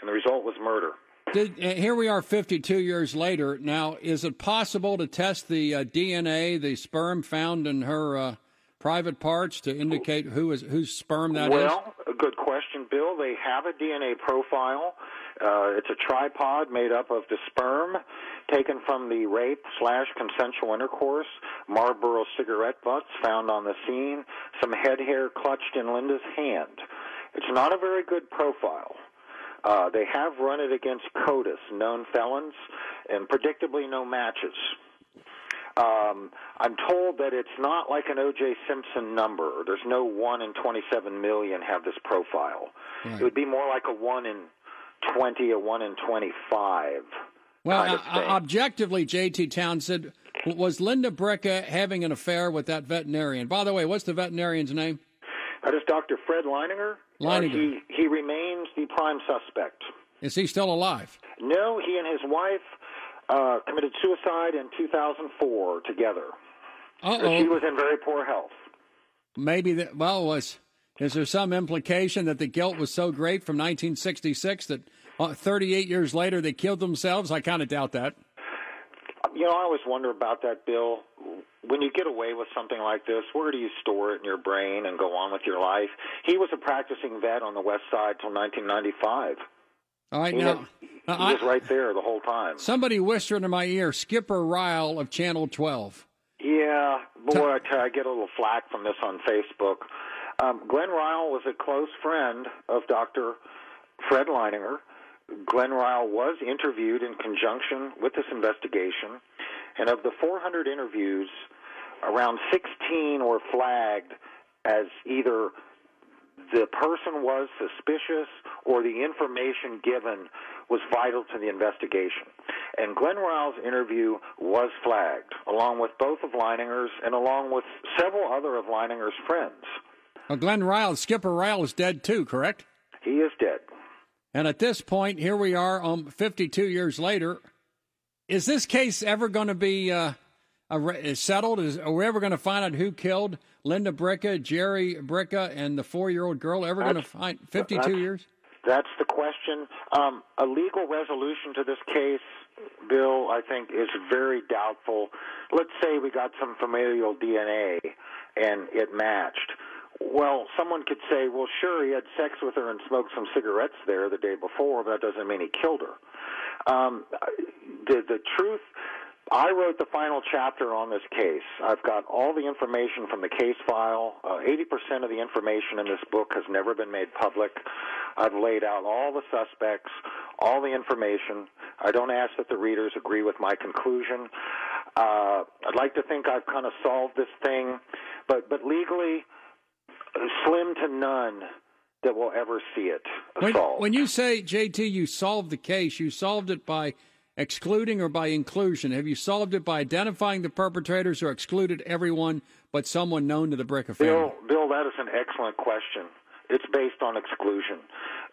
and the result was murder. Did, uh, here we are 52 years later. Now, is it possible to test the uh, DNA, the sperm found in her uh, private parts to indicate who is whose sperm that is? well, a good question, Bill. They have a DNA profile. Uh, it's a tripod made up of the sperm taken from the rape slash consensual intercourse, Marlboro cigarette butts found on the scene, some head hair clutched in Linda's hand. It's not a very good profile. Uh, they have run it against CODIS, known felons, and predictably no matches. Um, I'm told that it's not like an O.J. Simpson number. There's no 1 in 27 million have this profile. Right. It would be more like a 1 in 20, a 1 in 25. Well, kind of uh, objectively, J.T. Townsend, was Linda Bricca having an affair with that veterinarian? By the way, what's the veterinarian's name? That is Dr. Fred Leininger. Leininger. He, he remains the prime suspect. Is he still alive? No, he and his wife uh, committed suicide in 2004 together. Uh-oh. She was in very poor health. Maybe that. Well, was is there some implication that the guilt was so great from 1966 that uh, 38 years later they killed themselves? I kind of doubt that. You know, I always wonder about that, Bill. when you get away with something like this, where do you store it in your brain and go on with your life? He was a practicing vet on the West Side till 1995. All right, He now was- he I- was right there the whole time. somebody whispered in my ear, Skipper Ryle of Channel 12. Yeah, boy, I, tell I get a little flack from this on Facebook. Um, Glenn Ryle was a close friend of Dr. Fred Leininger. Glenn Ryle was interviewed in conjunction with this investigation, and of the 400 interviews, around 16 were flagged as either the person was suspicious or the information given was vital to the investigation. And Glenn Ryle's interview was flagged, along with both of Leininger's and along with several other of Leininger's friends. Well, Glenn Ryle, Skipper Ryle is dead too, correct? He is dead. And at this point, here we are, um, 52 years later. Is this case ever going to be uh, re- settled? Is, are we ever going to find out who killed Linda Bricca, Jerry Bricca, and the four-year-old girl? Ever going to find 52 that's- years? That's the question. Um, a legal resolution to this case, Bill, I think is very doubtful. Let's say we got some familial DNA and it matched. Well, someone could say, well, sure, he had sex with her and smoked some cigarettes there the day before, but that doesn't mean he killed her. Um, the the truth. I wrote the final chapter on this case. I've got all the information from the case file. Uh, 80% of the information in this book has never been made public. I've laid out all the suspects, all the information. I don't ask that the readers agree with my conclusion. Uh, I'd like to think I've kind of solved this thing, but but legally, slim to none that will ever see it When, solved. when you say, JT, you solved the case, you solved it by excluding or by inclusion. Have you solved it by identifying the perpetrators or excluded everyone but someone known to the Bricca family? Bill, Bill, that is an excellent question. It's based on exclusion.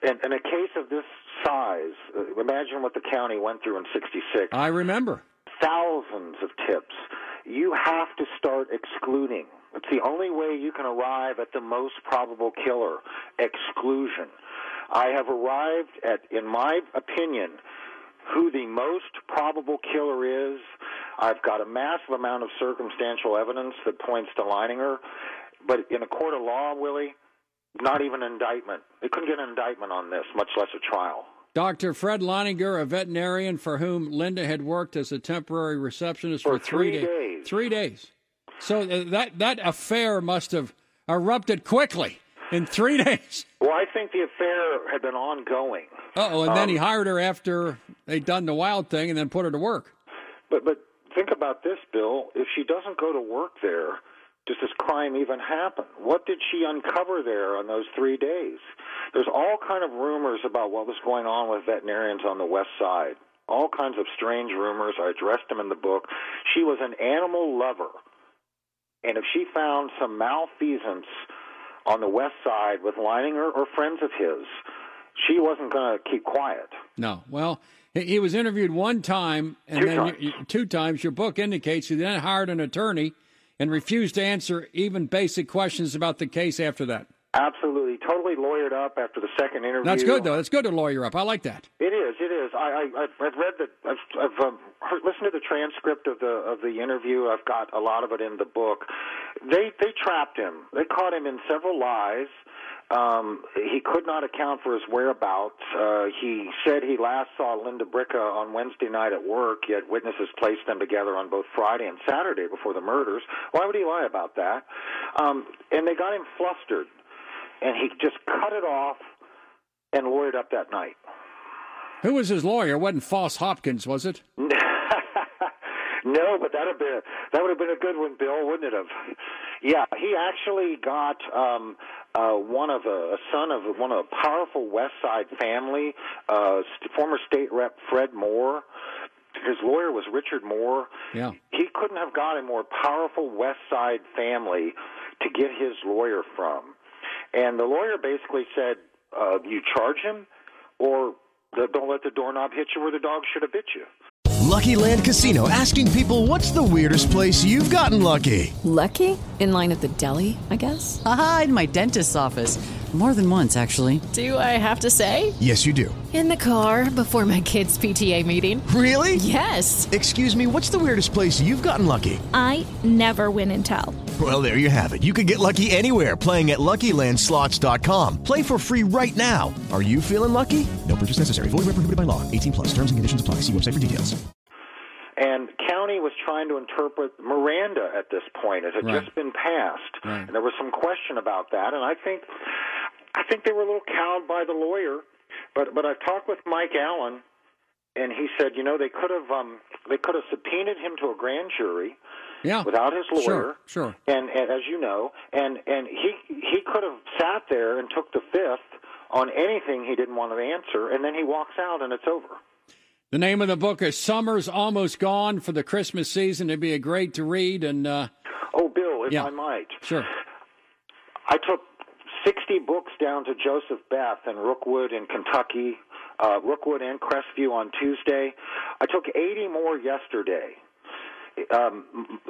And in a case of this size, uh, imagine what the county went through in 66. I remember. Thousands of tips. You have to start excluding. It's the only way you can arrive at the most probable killer exclusion. I have arrived at, in my opinion, who the most probable killer is. I've got a massive amount of circumstantial evidence that points to Leininger, but in a court of law, Willie, not even an indictment. They couldn't get an indictment on this, much less a trial. Dr. Fred Leininger, a veterinarian for whom Linda had worked as a temporary receptionist for, For three da- days. Three days. So uh, that that affair must have erupted quickly in three days. Well, I think the affair had been ongoing. Uh-oh, and then Um, he hired her after they'd done the wild thing and then put her to work. But but think about this, Bill. If she doesn't go to work there, does this crime even happen? What did she uncover there on those three days? There's all kind of rumors about what was going on with veterinarians on the west side. All kinds of strange rumors. I addressed them in the book. She was an animal lover. And if she found some malfeasance on the west side with Leininger or friends of his, she wasn't going to keep quiet. No. Well, he, was interviewed one time, and Two then times. You- two times. Your book indicates he then hired an attorney and refused to answer even basic questions about the case after that. Absolutely, totally lawyered up after the second interview. That's good, though. That's good to lawyer up. I like that. It is. It is. I, I I've, read the. I've, I've um, heard, listened to the transcript of the of the interview. I've got a lot of it in the book. They they trapped him. They caught him in several lies. Um, he could not account for his whereabouts. Uh, he said he last saw Linda Bricca on Wednesday night at work, yet witnesses placed them together on both Friday and Saturday before the murders. Why would he lie about that? Um, and they got him flustered, and he just cut it off and lawyered up that night. Who was his lawyer? It wasn't Foss Hopkins, was it? No, but that'd been that would have been a good one, Bill, wouldn't it have? Yeah, he actually got um uh one of a, a son of one of a powerful West Side family, uh st- former state rep Fred Moore. His lawyer was Richard Moore. Yeah. He couldn't have got a more powerful West Side family to get his lawyer from. And the lawyer basically said, uh, you charge him or don't let the doorknob hit you where the dog should have bit you. Lucky Land Casino asking people what's the weirdest place you've gotten lucky? Lucky? In line at the deli, I guess? Aha, in my dentist's office. More than once, actually. Do I have to say? Yes, you do. In the car before my kids' PTA meeting. Really? Yes. Excuse me, what's the weirdest place you've gotten lucky? I never win and tell. Well, there you have it. You can get lucky anywhere playing at LuckyLandSlots.com. Play for free right now. Are you feeling lucky? No purchase necessary. Void where prohibited by law. 18 plus. Terms and conditions apply. See website for details. And county was trying to interpret Miranda at this point. It had Right. just been passed, Right. and there was some question about that. And I think, I think they were a little cowed by the lawyer. But but I've talked with Mike Allen, and he said, you know, they could have um, they could have subpoenaed him to a grand jury. Yeah. Without his lawyer, Sure, sure. and, and as you know, and and he he could have sat there and took the fifth on anything he didn't want to answer, and then he walks out and it's over. The name of the book is Summer's Almost Gone for the Christmas season. It'd be a great to read. And uh, Oh, Bill, if Yeah. I might, sure. I took 60 books down to Joseph Beth in Rookwood in Kentucky, uh, Rookwood and Crestview on Tuesday. I took 80 more yesterday. Um,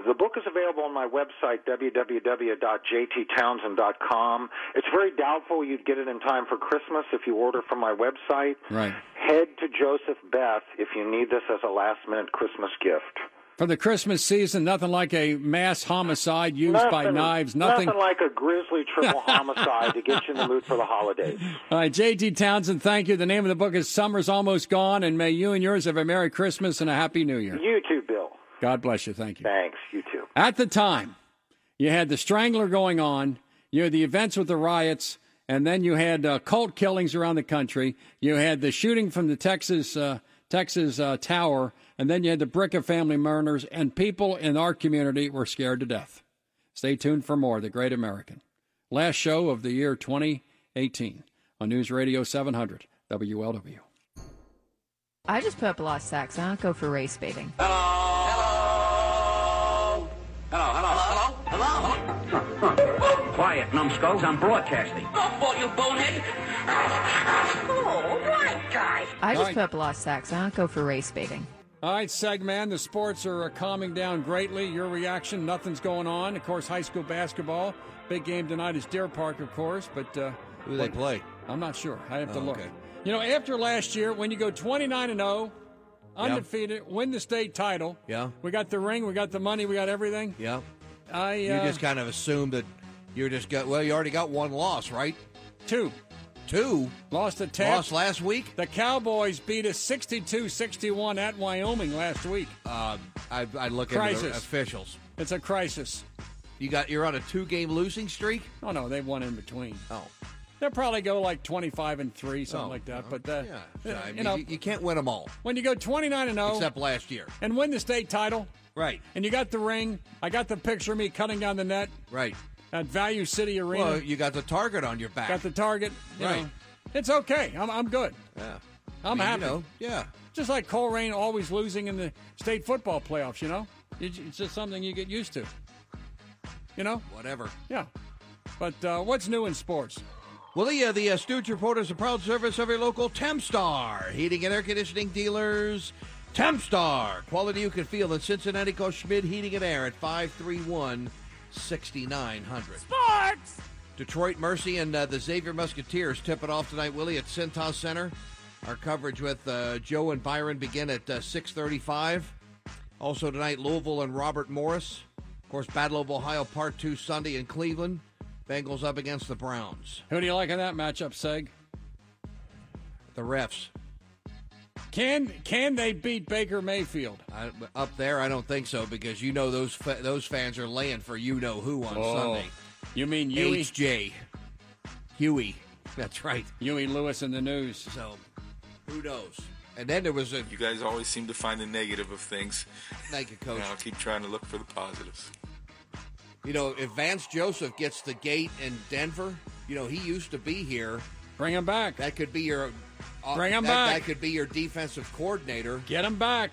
the book is available on my website, www.jttownsend.com. It's very doubtful you'd get it in time for Christmas if you order from my website. Right. Head to Joseph Beth if you need this as a last minute Christmas gift. For the Christmas season, nothing like a mass homicide used by knives. Nothing. nothing like a grisly triple homicide to get you in the mood for the holidays. All right, J.T. Townsend, thank you. The name of the book is Summer's Almost Gone, and may you and yours have a Merry Christmas and a Happy New Year. You too, Bill. God bless you. Thank you. Thanks. You too. At the time, you had the Strangler going on, you had the events with the riots, and then you had uh, cult killings around the country. You had the shooting from the Texas uh, Texas uh, Tower, and then you had the Bricca family murders, and people in our community were scared to death. Stay tuned for more. The Great American. Last show of the year 2018 on News Radio 700 WLW. I just put up a lot of sacks. I don't go for race baiting. Hello. Hello. Hello. Hello. Hello. Hello. hello. Quiet, numbskulls. I'm broadcasting. Oh, you bonehead. Oh, right, guy. I just right. put up a lot of sacks. I don't go for race baiting. All right, Segman, the sports are uh, calming down greatly. Your reaction, nothing's going on. Of course, high school basketball. Big game tonight is Deer Park, of course, but. Uh, Who do they play? I'm not sure. I have to Oh, look. okay. You know, after last year, when you go 29 and 0, undefeated, win the state title. Yeah. We got the ring, we got the money, we got everything. Yeah. I You uh, just kind of assumed that you're just got. Well, you already got one loss, right? two Two. lost to Tampa. Lost last week. The Cowboys beat us 62-61 at Wyoming last week. Uh, I, I look the officials. It's a crisis. You got. You're on a two-game losing streak. Oh no, they've won in between. Oh. They'll probably go like 25 and 3, something Oh, like that. But, uh, Yeah. uh, I you mean, know, you, you can't win them all, when you go 29 and 0 except last year. and win the state title, Right. and you got the ring, I got the picture of me cutting down the net Right. At Value City Arena. Well, you got the target on your back. got the target. Right. know. It's okay. I'm, I'm good. yeah. I'm I mean, happy. You know, yeah. Just like Colerain always losing in the state football playoffs, you know? It's just something you get used to. You know? Whatever. Yeah. But uh, what's new in sports? Well, the, uh, the uh, Stooge Report is a proud service of your local Tempstar heating and air conditioning dealers. Tempstar, quality you can feel in Cincinnati. Call Schmid Heating and Air at 531 6900. Sports! Detroit Mercy and uh, the Xavier Musketeers tip it off tonight, Willie, at Cintas Center. Our coverage with uh, Joe and Byron begin at uh, 635. Also tonight, Louisville and Robert Morris. Of course, Battle of Ohio Part 2 Sunday in Cleveland. Bengals up against the Browns. Who do you like in that matchup, Seg? The refs. Can can they beat Baker Mayfield? I, up there, I don't think so because you know those fa- those fans are laying for you know who on Oh. Sunday. You mean Huey? HJ. Huey. That's right. Huey Lewis in the news. So, who knows? And then there was a. You guys always seem to find the negative of things. Thank you, Coach. I'll keep trying to look for the positives. You know, if Vance Joseph gets the gate in Denver, you know he used to be here. Bring him back. That could be your. uh, Bring him that, back. That could be your defensive coordinator. Get him back.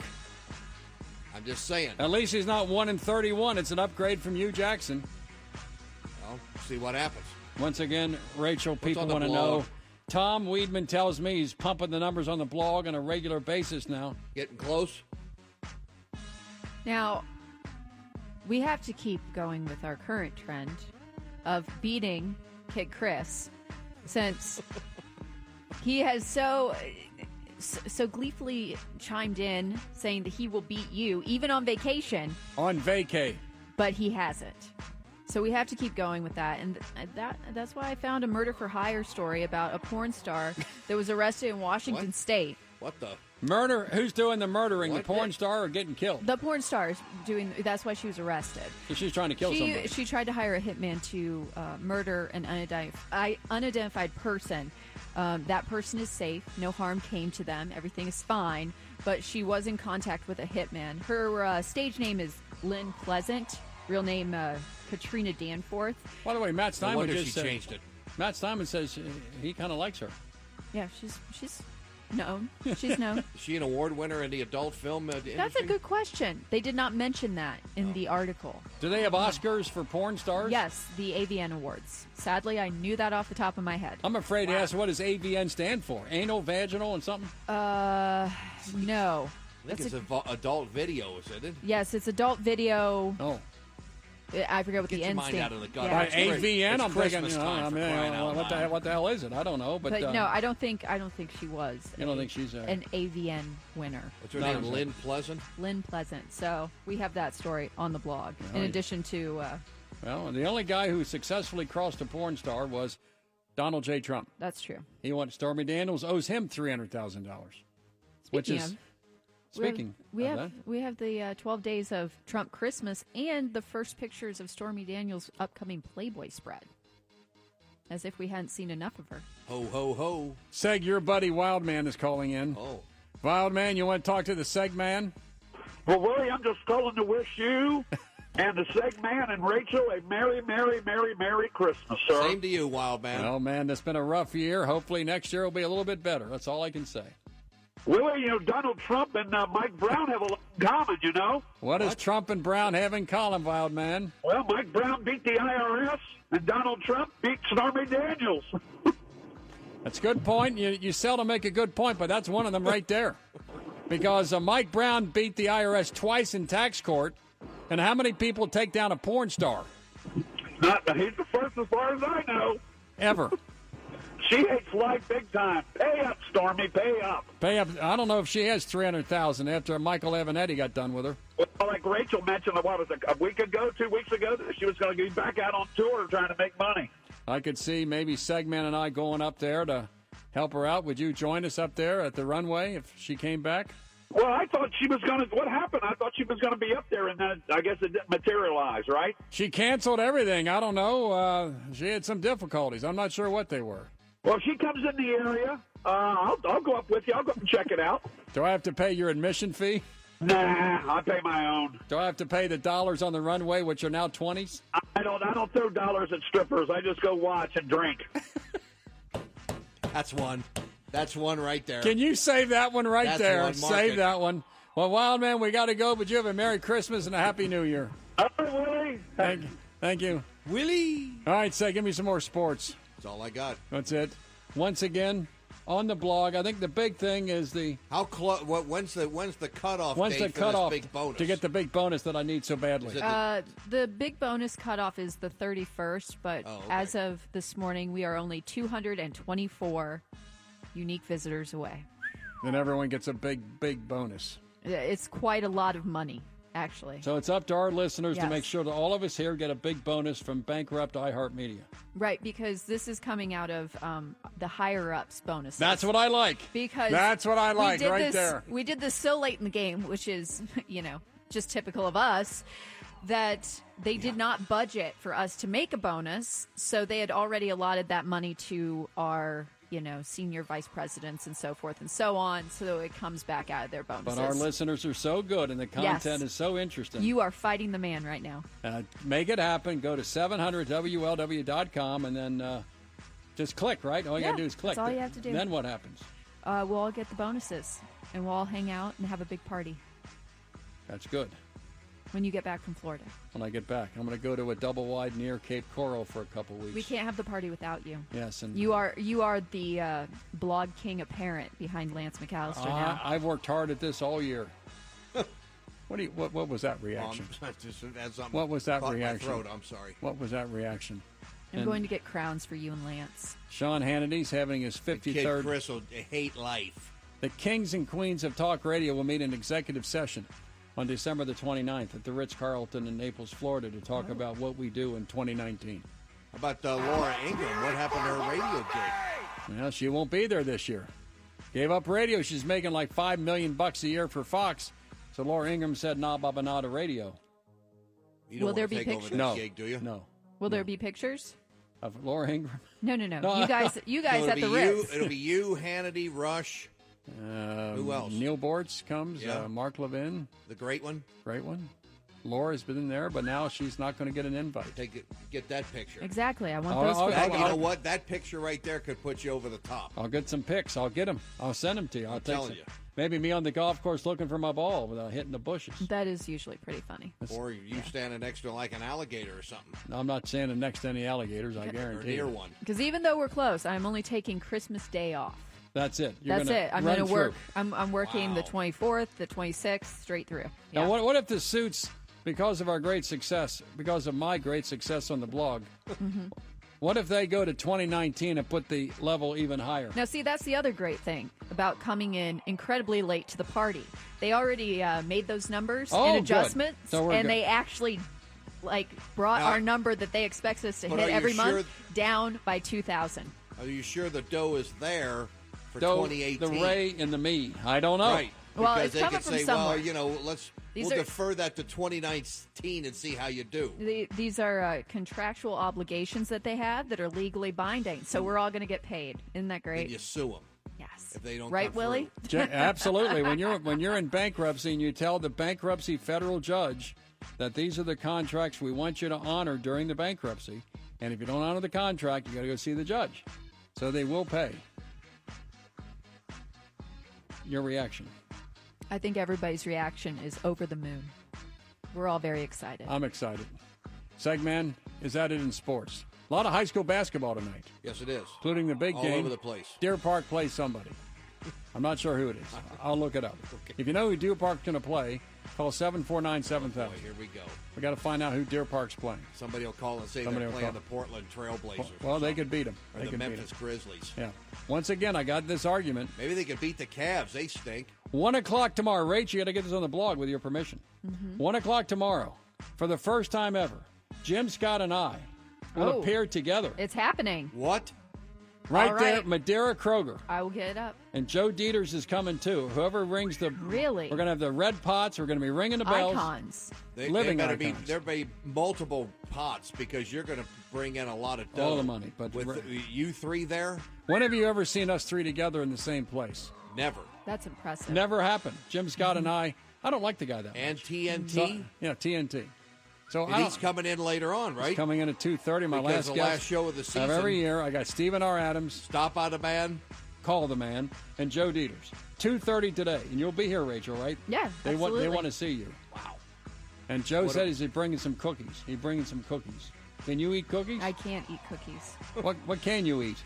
I'm just saying. At least he's not one in thirty-one. It's an upgrade from Hue Jackson. Well, see what happens. Once again, Rachel, people want to know. Tom Weedman tells me he's pumping the numbers on the blog on a regular basis now. Getting close. Now, we have to keep going with our current trend of beating Kid Chris since he has so so gleefully chimed in saying that he will beat you even on vacation, On vacay. but he hasn't. So we have to keep going with that, and that that's why I found a murder for hire story about a porn star that was arrested in Washington State. What the? Murder? Who's doing the murdering? What the porn the- star or getting killed? The porn star is doing. That's why she was arrested. So she's trying to kill she, somebody. She tried to hire a hitman to uh, murder an unidentified, unidentified person. Um, that person is safe. No harm came to them. Everything is fine. But she was in contact with a hitman. Her uh, stage name is Lynn Pleasant. Real name uh, Katrina Danforth. By the way, Matt No Steinman just she said- changed it. Matt Steinman says uh, he kind of likes her. Yeah, she's she's known. She's known. Is she an award winner in the adult film uh, That's a good question. They did not mention that in the article. Do they have Oscars for porn stars? Yes, the AVN Awards. Sadly, I knew that off the top of my head. I'm afraid to ask what does AVN stand for? Anal, vaginal, and something? Uh, no. I think That's it's a- a adult video, isn't it? yes, it's adult video. Oh. I forget what Get the your end mind stand. out of the gutter. Yeah. By AVN, it's I'm thinking, Christmas you know, time I mean, crying uh, what, the, what the hell is it? I don't know. But, But, uh, no, I don't think I don't think she was. You don't think she's a- an AVN winner? What's her No, name? Lynn Pleasant. Lynn Pleasant. So we have that story on the blog. Oh, in yeah. addition to, uh, Well, the only guy who successfully crossed a porn star was Donald J. Trump. that's true. He won. Stormy Daniels owes him three hundred thousand dollars, which is of, speaking. we have we have, that, we have the uh, 12 days of Trump Christmas and the first pictures of Stormy Daniels' upcoming Playboy spread. As if we hadn't seen enough of her. Ho ho ho. Seg, your buddy Wildman is calling in. Oh. Wildman, you want to talk to the Seg man? Well, Willie, I'm just calling to wish you and the Seg Man and Rachel a merry, merry, merry, merry Christmas, sir. Same to you, Wild Man. Well, man, it's been a rough year. Hopefully, next year will be a little bit better. That's all I can say. Willie, you know, Donald Trump and uh, Mike Brown have a lot in common, you know? What does Trump and Brown have in common, Wildman? Well, Mike Brown beat the IRS, and Donald Trump beat Stormy Daniels. That's a good point. You, you seldom make a good point, but that's one of them right there. Because uh, Mike Brown beat the IRS twice in tax court, and how many people take down a porn star? Not, he's the first as far as I know. Ever. She hates life big time. Pay up, Stormy, pay up. Pay up. I don't know if she has 300000 after Michael Avenatti got done with her. Well, like Rachel mentioned, what was it, a week ago, two weeks ago, she was going to be back out on tour trying to make money. I could see maybe Segman and I going up there to help her out. Would you join us up there at the runway if she came back? Well, I thought she was going to. What happened? I thought she was going to be up there, and then I guess it didn't materialize, right? She canceled everything. I don't know. Uh, she had some difficulties. I'm not sure what they were. Well, if she comes in the area, uh, I'll, I'll go up with you. I'll go up and check it out. Do I have to pay your admission fee? Nah, I pay my own. Do I have to pay the dollars on the runway, which are now 20s? I don't. I don't throw dollars at strippers. I just go watch and drink. That's one. That's one right there. Can you save that one right That's there? one. Save that one. Well, Wild Man, we got to go, but you have a Merry Christmas and a Happy New Year. All right, Willie. Thank you. Thank you. Willie. All right, say, give me some more sports. That's all I got. That's it. Once again, on the blog, I think the big thing is the How close? What? When's the when's the cutoff? when's date the for this cutoff big bonus? to get the big bonus that I need so badly. The- Uh, the big bonus cutoff is the 31st, but Oh, okay. as of this morning, we are only 224 unique visitors away. then everyone gets a big, big bonus. It's quite a lot of money, actually. So it's up to our listeners to make sure that all of us here get a big bonus from bankrupt iHeartMedia. Right, because this is coming out of um, the higher ups bonus. That's what I like. Because That's what I like right this- there. We did this so late in the game, which is, you know, just typical of us, that they did not budget for us to make a bonus. So they had already allotted that money to our, you know, senior vice presidents and so forth and so on. So it comes back out of their bonuses. But our listeners are so good and the Yes. content is so interesting. You are fighting the man right now. Uh, make it happen. Go to 700WLW.com and then uh, just click, right? All you Yeah, got to do is click. that's all you have to do. Then what happens? Uh, we'll all get the bonuses and we'll all hang out and have a big party That's good. When you get back from Florida. When I get back, I'm going to go to a double wide near Cape Coral for a couple weeks. We can't have the party without you. Yes, and You are you are the uh, blog king apparent behind Lance McAllister now. I, I've worked hard at this all year. what do you? What, what was that reaction? Um, just had something What was that caught my reaction? throat, I'm sorry. What was that reaction? I'm And- going to get crowns for you and Lance. Sean Hannity's having his Kid 53rd. Chris will hate life. The kings and queens of talk radio will meet in executive session on December the 29th at the Ritz Carlton in Naples, Florida, to talk about what we do in 2019. How about uh, Laura Ingraham? What happened to her radio gig? Well, she won't be there this year. Gave up radio. She's making like five million bucks a year for Fox. So Laura Ingraham said, "Nah, baba, nah to radio." You Will don't there want be to take over pictures? No. gig, do you? No. Will there be pictures? Of Laura Ingraham. No, no, no. No. You guys, you guys So at the be you, Ritz. It'll be you, Hannity, Rush, Uh, Who else? Neal Boortz comes. Yeah. Uh, Mark Levin, the great one. great one. Laura's been in there, but now she's not going to get an invite. Take it, get that picture. Exactly. I want I'll- those. I'll- for That, the you know what? That picture right there could put you over the top. I'll get some pics. I'll get them. I'll send them to you. I'll I'm take telling some- you. Maybe me on the golf course looking for my ball without hitting the bushes. That is usually pretty funny. Or you standing next to like an alligator or something. I'm not standing next to any alligators. I guarantee. Or guarantee. near you. one. Because even though we're close, I'm only taking Christmas Day off. That's it. You're That's it. I'm going to work. I'm, I'm working the 24th, the 26th, straight through. Yeah. Now, what, what if the suits, because of our great success, because of my great success on the blog, Mhm. what if they go to 2019 and put the level even higher? Now, see, that's the other great thing about coming in incredibly late to the party. They already uh, made those numbers Oh, and adjustments, So and good. they actually like brought Now- our number that they expect us to hit are you every month sure- down by 2,000. Are you sure the dough is there for Though 2018? the Ray and the me. I don't know. Right. Well, because it's they could say, somewhere. well, you know, let's These we'll are- defer that to 2019 and see how you do. The, these are uh, contractual obligations that they have that are legally binding, so we're all going to get paid. Isn't that Then great? you sue them. Yes. If they don't Right, Willie? Ja- Absolutely. When you're when you're in bankruptcy and you tell the bankruptcy federal judge that these are the contracts we want you to honor during the bankruptcy, and if you don't honor the contract, you got to go see the judge. So they will pay. Your reaction? I think everybody's reaction is over the moon. We're all very excited. I'm excited. Segman is at it in sports. A lot of high school basketball tonight, Yes, it is. including the big All game. over the place. Deer Park plays somebody. I'm not sure who it is. I'll look it up. If you know who Deer Park's going to play, call 749 7000. Here we go. We got to find out who Deer Park's playing. Somebody will call and say Somebody they're will playing call. the Portland Trailblazers. Well, they could beat them. or They the could beat Memphis 'em. Grizzlies. Yeah. Once again, I got this argument. Maybe they could beat the Cavs. They stink. One o'clock tomorrow. Rach, you got to get this on the blog with your permission. Mm-hmm. One o'clock tomorrow, for the first time ever, Jim Scott and I will Oh. appear together. It's happening. What? Right All there. Madeira Kroger. I will get it up. And Joe Deters is coming too. Whoever rings the. Really? We're going to have the red pots. We're going to be ringing the bells. Icons. They, Living there better be icons. there be multiple pots because you're going to bring in a lot of dough. All the money, but with re- you three there, When have you ever seen us three together in the same place? never. That's impressive. Never happened. Jim Scott and I. Mm-hmm. I don't like the guy that much. And TNT. So- yeah, TNT. So And he's coming in later on, right? He's coming in at two thirty. My Because last the guest last show of the of season. every year. I got Stephen R. Adams, Stop out a man. call the man, and Joe Deters. Two thirty today, and you'll be here, Rachel. Right? Yeah, They want they want to see you. Wow. And Joe What said a- he's bringing some cookies. He's bringing some cookies. Can you eat cookies? I can't eat cookies. what what can you eat?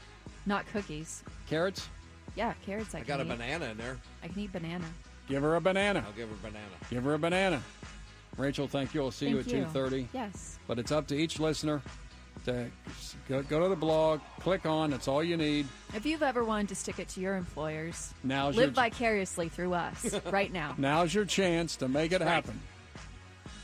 Not cookies. Carrots? Yeah, carrots I, I can got a eat. banana in there. I can eat banana. Give her a banana. I'll give her a banana. Give her a banana. Rachel, thank you. I'll see you at two thirty. Yes. But it's up to each listener to go, go to the blog, click on. That's all you need. If you've ever wanted to stick it to your employers, Now's live vicariously through us right now. Now's your chance to make it Right. happen.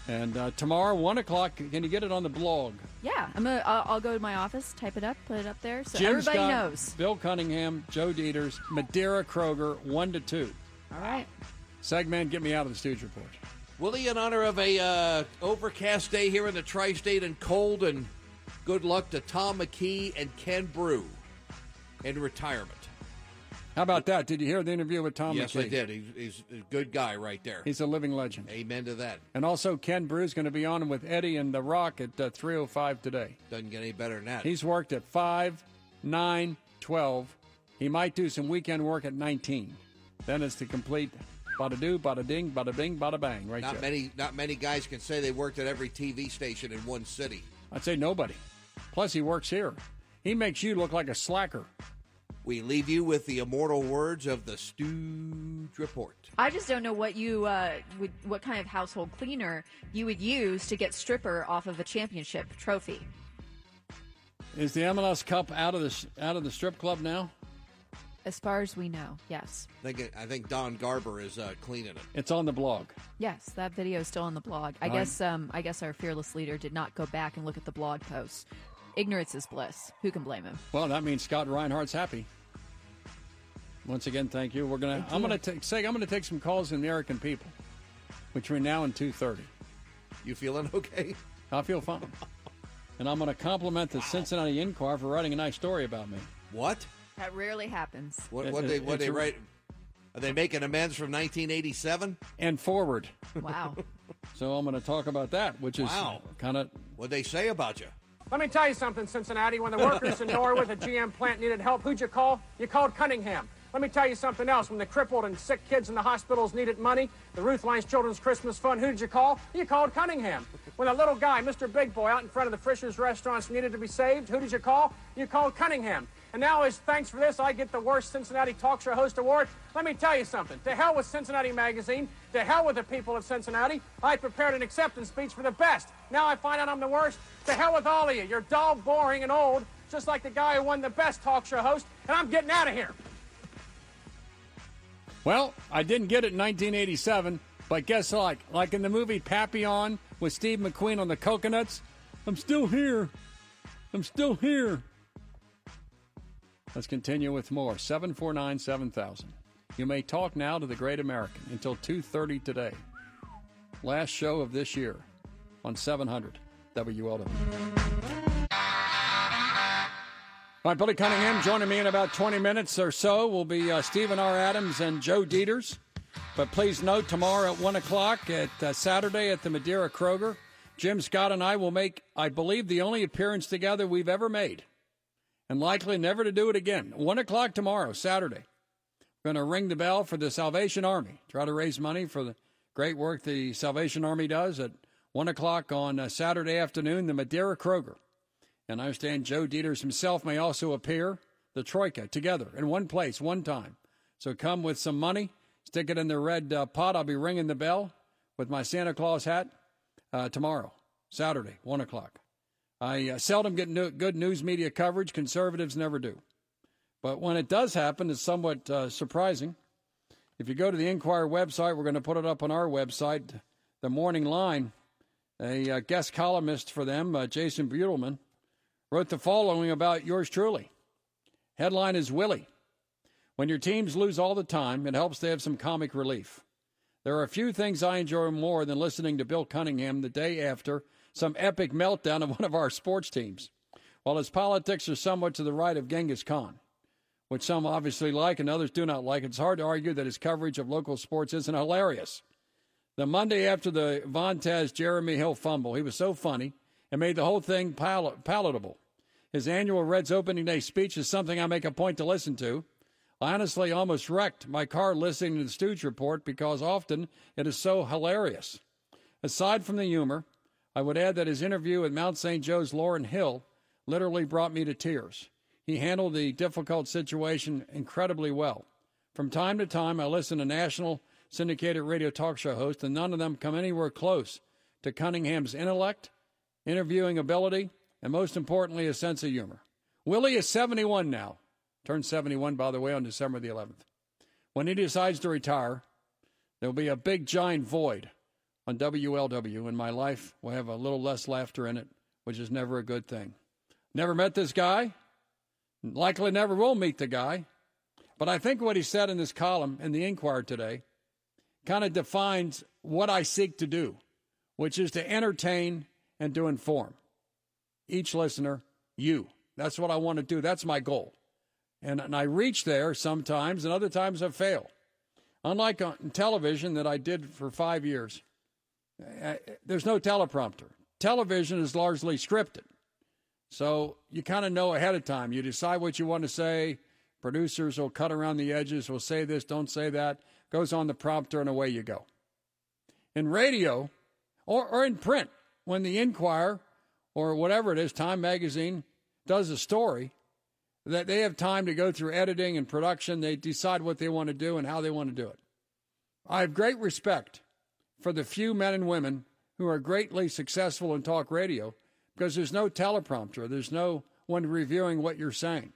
And uh, tomorrow, one o'clock. Can you get it on the blog? Yeah, I'm gonna. I'll, I'll go to my office, type it up, put it up there, so Jim everybody Scott, knows. Bill Cunningham, Joe Deters, Madeira Kroger, one to two. All right. Segman, get me out of the Stooge Report. Willie, in honor of a uh, overcast day here in the tri-state and cold, and good luck to Tom McKee and Ken Broo in retirement. How about that? Did you hear the interview with Tom yes, McKee? I did. He's, he's a good guy right there. He's a living legend. Amen to that. And also, Ken Broo's going to be on with Eddie and The Rock at uh, 3.05 today. Doesn't get any better than that. He's worked at 5, 9, 12. He might do some weekend work at 19. Then it's the complete bada doo, bada ding, bada bing, bada bang. Right not there. many, not many guys can say they worked at every TV station in one city. I'd say nobody. Plus, he works here. He makes you look like a slacker. We leave you with the immortal words of the Stooge Report. I just don't know what you uh, would, what kind of household cleaner you would use to get stripper off of a championship trophy. Is the MLS Cup out of the out of the strip club now? As far as we know, yes. I think, I think Don Garber is uh, cleaning it. It's on the blog. Yes, that video is still on the blog. I All guess um, I guess our fearless leader did not go back and look at the blog post. Ignorance is bliss. Who can blame him? Well, that means Scott Reinhardt's happy. Once again, thank you. We're gonna. Thank I'm you. gonna take. Say, I'm gonna take some calls from the American people between now and two thirty. You feeling okay? I feel fine. and I'm gonna compliment the Cincinnati Enquirer for writing a nice story about me. What? That rarely happens. What, what it- they what they a- write? Are they making amends from 1987? And forward. Wow. So I'm gonna talk about that, which is Wow. kind of. What they say about you? Let me tell you something, Cincinnati. When the workers in Norwood, the GM plant, needed help, who'd you call? You called Cunningham. Let me tell you something else. When the crippled and sick kids in the hospitals needed money, the Ruth Lyons Children's Christmas Fund, who did you call? You called Cunningham. When the little guy, Mr. Big Boy, out in front of the Frischers restaurants needed to be saved, who did you call? You called Cunningham. And now, as thanks for this, I get the worst Cincinnati talk show host award. Let me tell you something. To hell with Cincinnati Magazine. To hell with the people of Cincinnati. I prepared an acceptance speech for the best. Now I find out I'm the worst. To hell with all of you. You're dull, boring, and old, just like the guy who won the best talk show host. And I'm getting out of here. Well, I didn't get it in 1987, but guess like like in the movie Papillon with Steve McQueen on the coconuts, I'm still here. I'm still here. Let's continue with more. 749 7000. You may talk now to the Great American until 2:30 today. Last show of this year on 700 WLW. All right, Billy Cunningham joining me in about 20 minutes or so will be uh, Stephen R. Adams and Joe Deters. But please note, tomorrow at 1 o'clock at uh, Saturday at the Madeira Kroger, Jim Scott and I will make, I believe, the only appearance together we've ever made. And likely never to do it again. 1 o'clock tomorrow, Saturday. We're going to ring the bell for the Salvation Army. Try to raise money for the great work the Salvation Army does at 1 o'clock on uh, Saturday afternoon, the Madeira Kroger. And I understand Joe Deters himself may also appear, the Troika, together in one place, one time. So come with some money, stick it in the red uh, pot. I'll be ringing the bell with my Santa Claus hat uh, tomorrow, Saturday, 1 o'clock. I uh, seldom get good news media coverage. Conservatives never do. But when it does happen, it's somewhat uh, surprising. If you go to the Enquirer website, we're going to put it up on our website, the Morning Line. A uh, guest columnist for them, uh, Jason Butelman, wrote the following about yours truly. Headline is Willie. When your teams lose all the time, it helps to have some comic relief. There are a few things I enjoy more than listening to Bill Cunningham the day after some epic meltdown of one of our sports teams. While his politics are somewhat to the right of Genghis Khan, which some obviously like and others do not like, it's hard to argue that his coverage of local sports isn't hilarious. The Monday after the Vontaze Jeremy Hill fumble, he was so funny and made the whole thing pal- palatable. His annual Reds opening day speech is something I make a point to listen to. I honestly almost wrecked my car listening to the Stooge Report because often it is so hilarious. Aside from the humor, I would add that his interview with Mount St. Joe's Lauren Hill literally brought me to tears. He handled the difficult situation incredibly well. From time to time, I listen to national syndicated radio talk show hosts, and none of them come anywhere close to Cunningham's intellect, interviewing ability, and most importantly, his sense of humor. Willie is 71 now. Turned 71, by the way, on December the 11th. When he decides to retire, there will be a big, giant void on WLW, and my life will have a little less laughter in it, which is never a good thing. Never met this guy. Likely never will meet the guy. But I think what he said in this column in the Enquirer today kind of defines what I seek to do, which is to entertain and to inform each listener, you. That's what I want to do. That's my goal. And, and I reach there sometimes, and other times I fail. Unlike on television that I did for five years, there's no teleprompter. Television is largely scripted. So you kind of know ahead of time. You decide what you want to say. Producers will cut around the edges, will say this, don't say that. Goes on the prompter, and away you go. In radio or, or in print, when the Enquirer or whatever it is, Time Magazine, does a story, that they have time to go through editing and production. They decide what they want to do and how they want to do it. I have great respect for the few men and women who are greatly successful in talk radio because there's no teleprompter, there's no one reviewing what you're saying.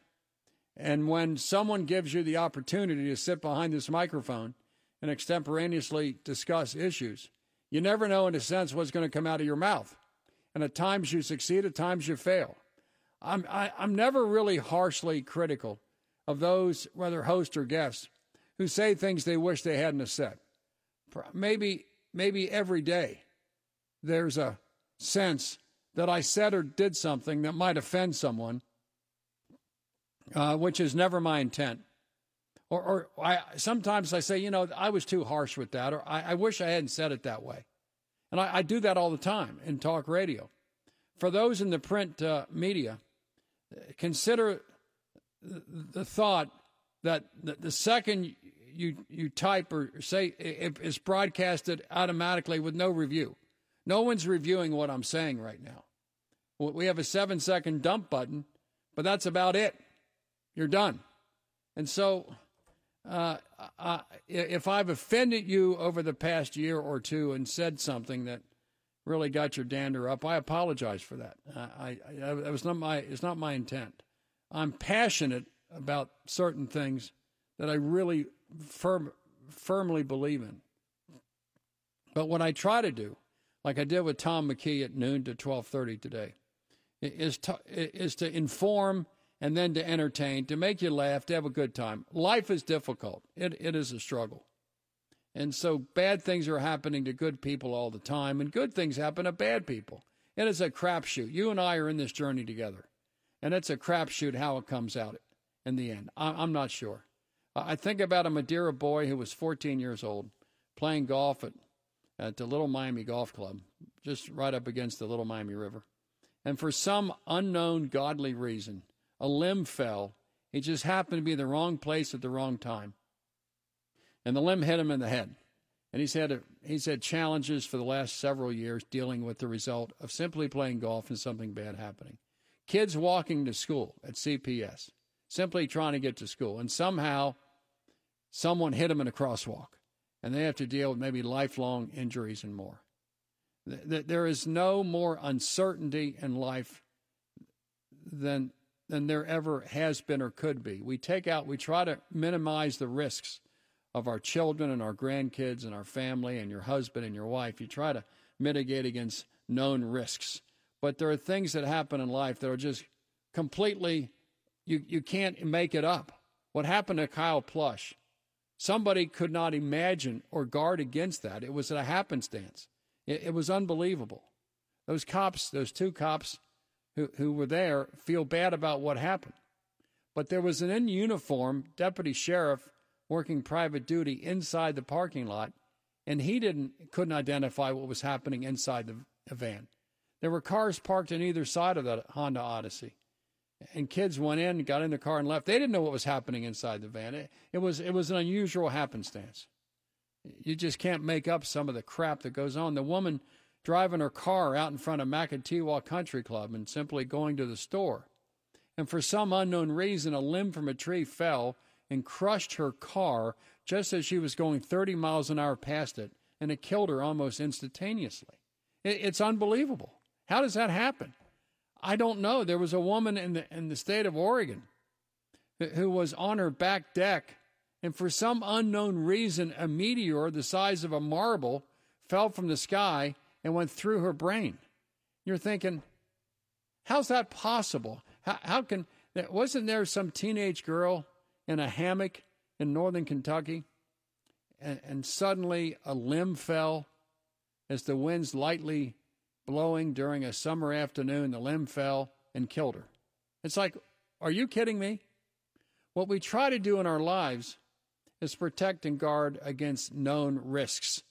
And when someone gives you the opportunity to sit behind this microphone and extemporaneously discuss issues, you never know, in a sense, what's going to come out of your mouth. And at times you succeed, at times you fail. I'm, I, am i am never really harshly critical of those, whether host or guests, who say things they wish they hadn't said. Maybe, maybe every day there's a sense that I said or did something that might offend someone, uh, which is never my intent. Or, or I, sometimes I say, you know, I was too harsh with that, or I, I wish I hadn't said it that way. And I, I, do that all the time in talk radio. For those in the print uh, media, consider the thought that the second you you type or say it's broadcasted automatically with no review. No one's reviewing what I'm saying right now. We have a seven second dump button, but that's about it. You're done. And so, uh, I, if I've offended you over the past year or two and said something that really got your dander up, I apologize for that. I, I, I was not my it's not my intent. I'm passionate about certain things that I really firm, firmly believe in. But what I try to do, like I did with Tom McKee at noon to 12:30 today, is to, is to inform and then to entertain, to make you laugh, to have a good time. Life is difficult. It it is a struggle. And so bad things are happening to good people all the time, and good things happen to bad people. It is a crapshoot. You and I are in this journey together. And it's a crapshoot how it comes out in the end. I'm not sure. I think about a Madeira boy who was 14 years old playing golf at, at the Little Miami Golf Club, just right up against the Little Miami River. And for some unknown godly reason, a limb fell. He just happened to be in the wrong place at the wrong time. And the limb hit him in the head. And he's had, a, he's had challenges for the last several years dealing with the result of simply playing golf and something bad happening. Kids walking to school at CPS simply trying to get to school. And somehow someone hit them in a crosswalk, and they have to deal with maybe lifelong injuries and more. There is no more uncertainty in life than, than there ever has been or could be. We take out, we try to minimize the risks of our children and our grandkids and our family and your husband and your wife. You try to mitigate against known risks. But there are things that happen in life that are just completely you, you can't make it up. What happened to Kyle Plush? Somebody could not imagine or guard against that. It was a happenstance. It, it was unbelievable. Those cops, those two cops who, who were there, feel bad about what happened. But there was an in uniform deputy sheriff working private duty inside the parking lot, and he didn't couldn't identify what was happening inside the, the van. There were cars parked on either side of the Honda Odyssey and kids went in, got in the car, and left. They didn't know what was happening inside the van. It, it, was it was an unusual happenstance. You just can't make up some of the crap that goes on. The woman driving her car out in front of Maketewah Country Club and simply going to the store, and for some unknown reason, a limb from a tree fell and crushed her car just as she was going 30 miles an hour past it, and it killed her almost instantaneously. It, it's unbelievable. How does that happen? I don't know. There was a woman in the in the state of Oregon who was on her back deck, and for some unknown reason, a meteor the size of a marble fell from the sky and went through her brain. You're thinking, how's that possible? How, how can that wasn't there some teenage girl in a hammock in northern Kentucky, and, and suddenly a limb fell as the winds lightly blowing during a summer afternoon. The limb fell and killed her. It's like, are you kidding me? What we try to do in our lives is protect and guard against known risks.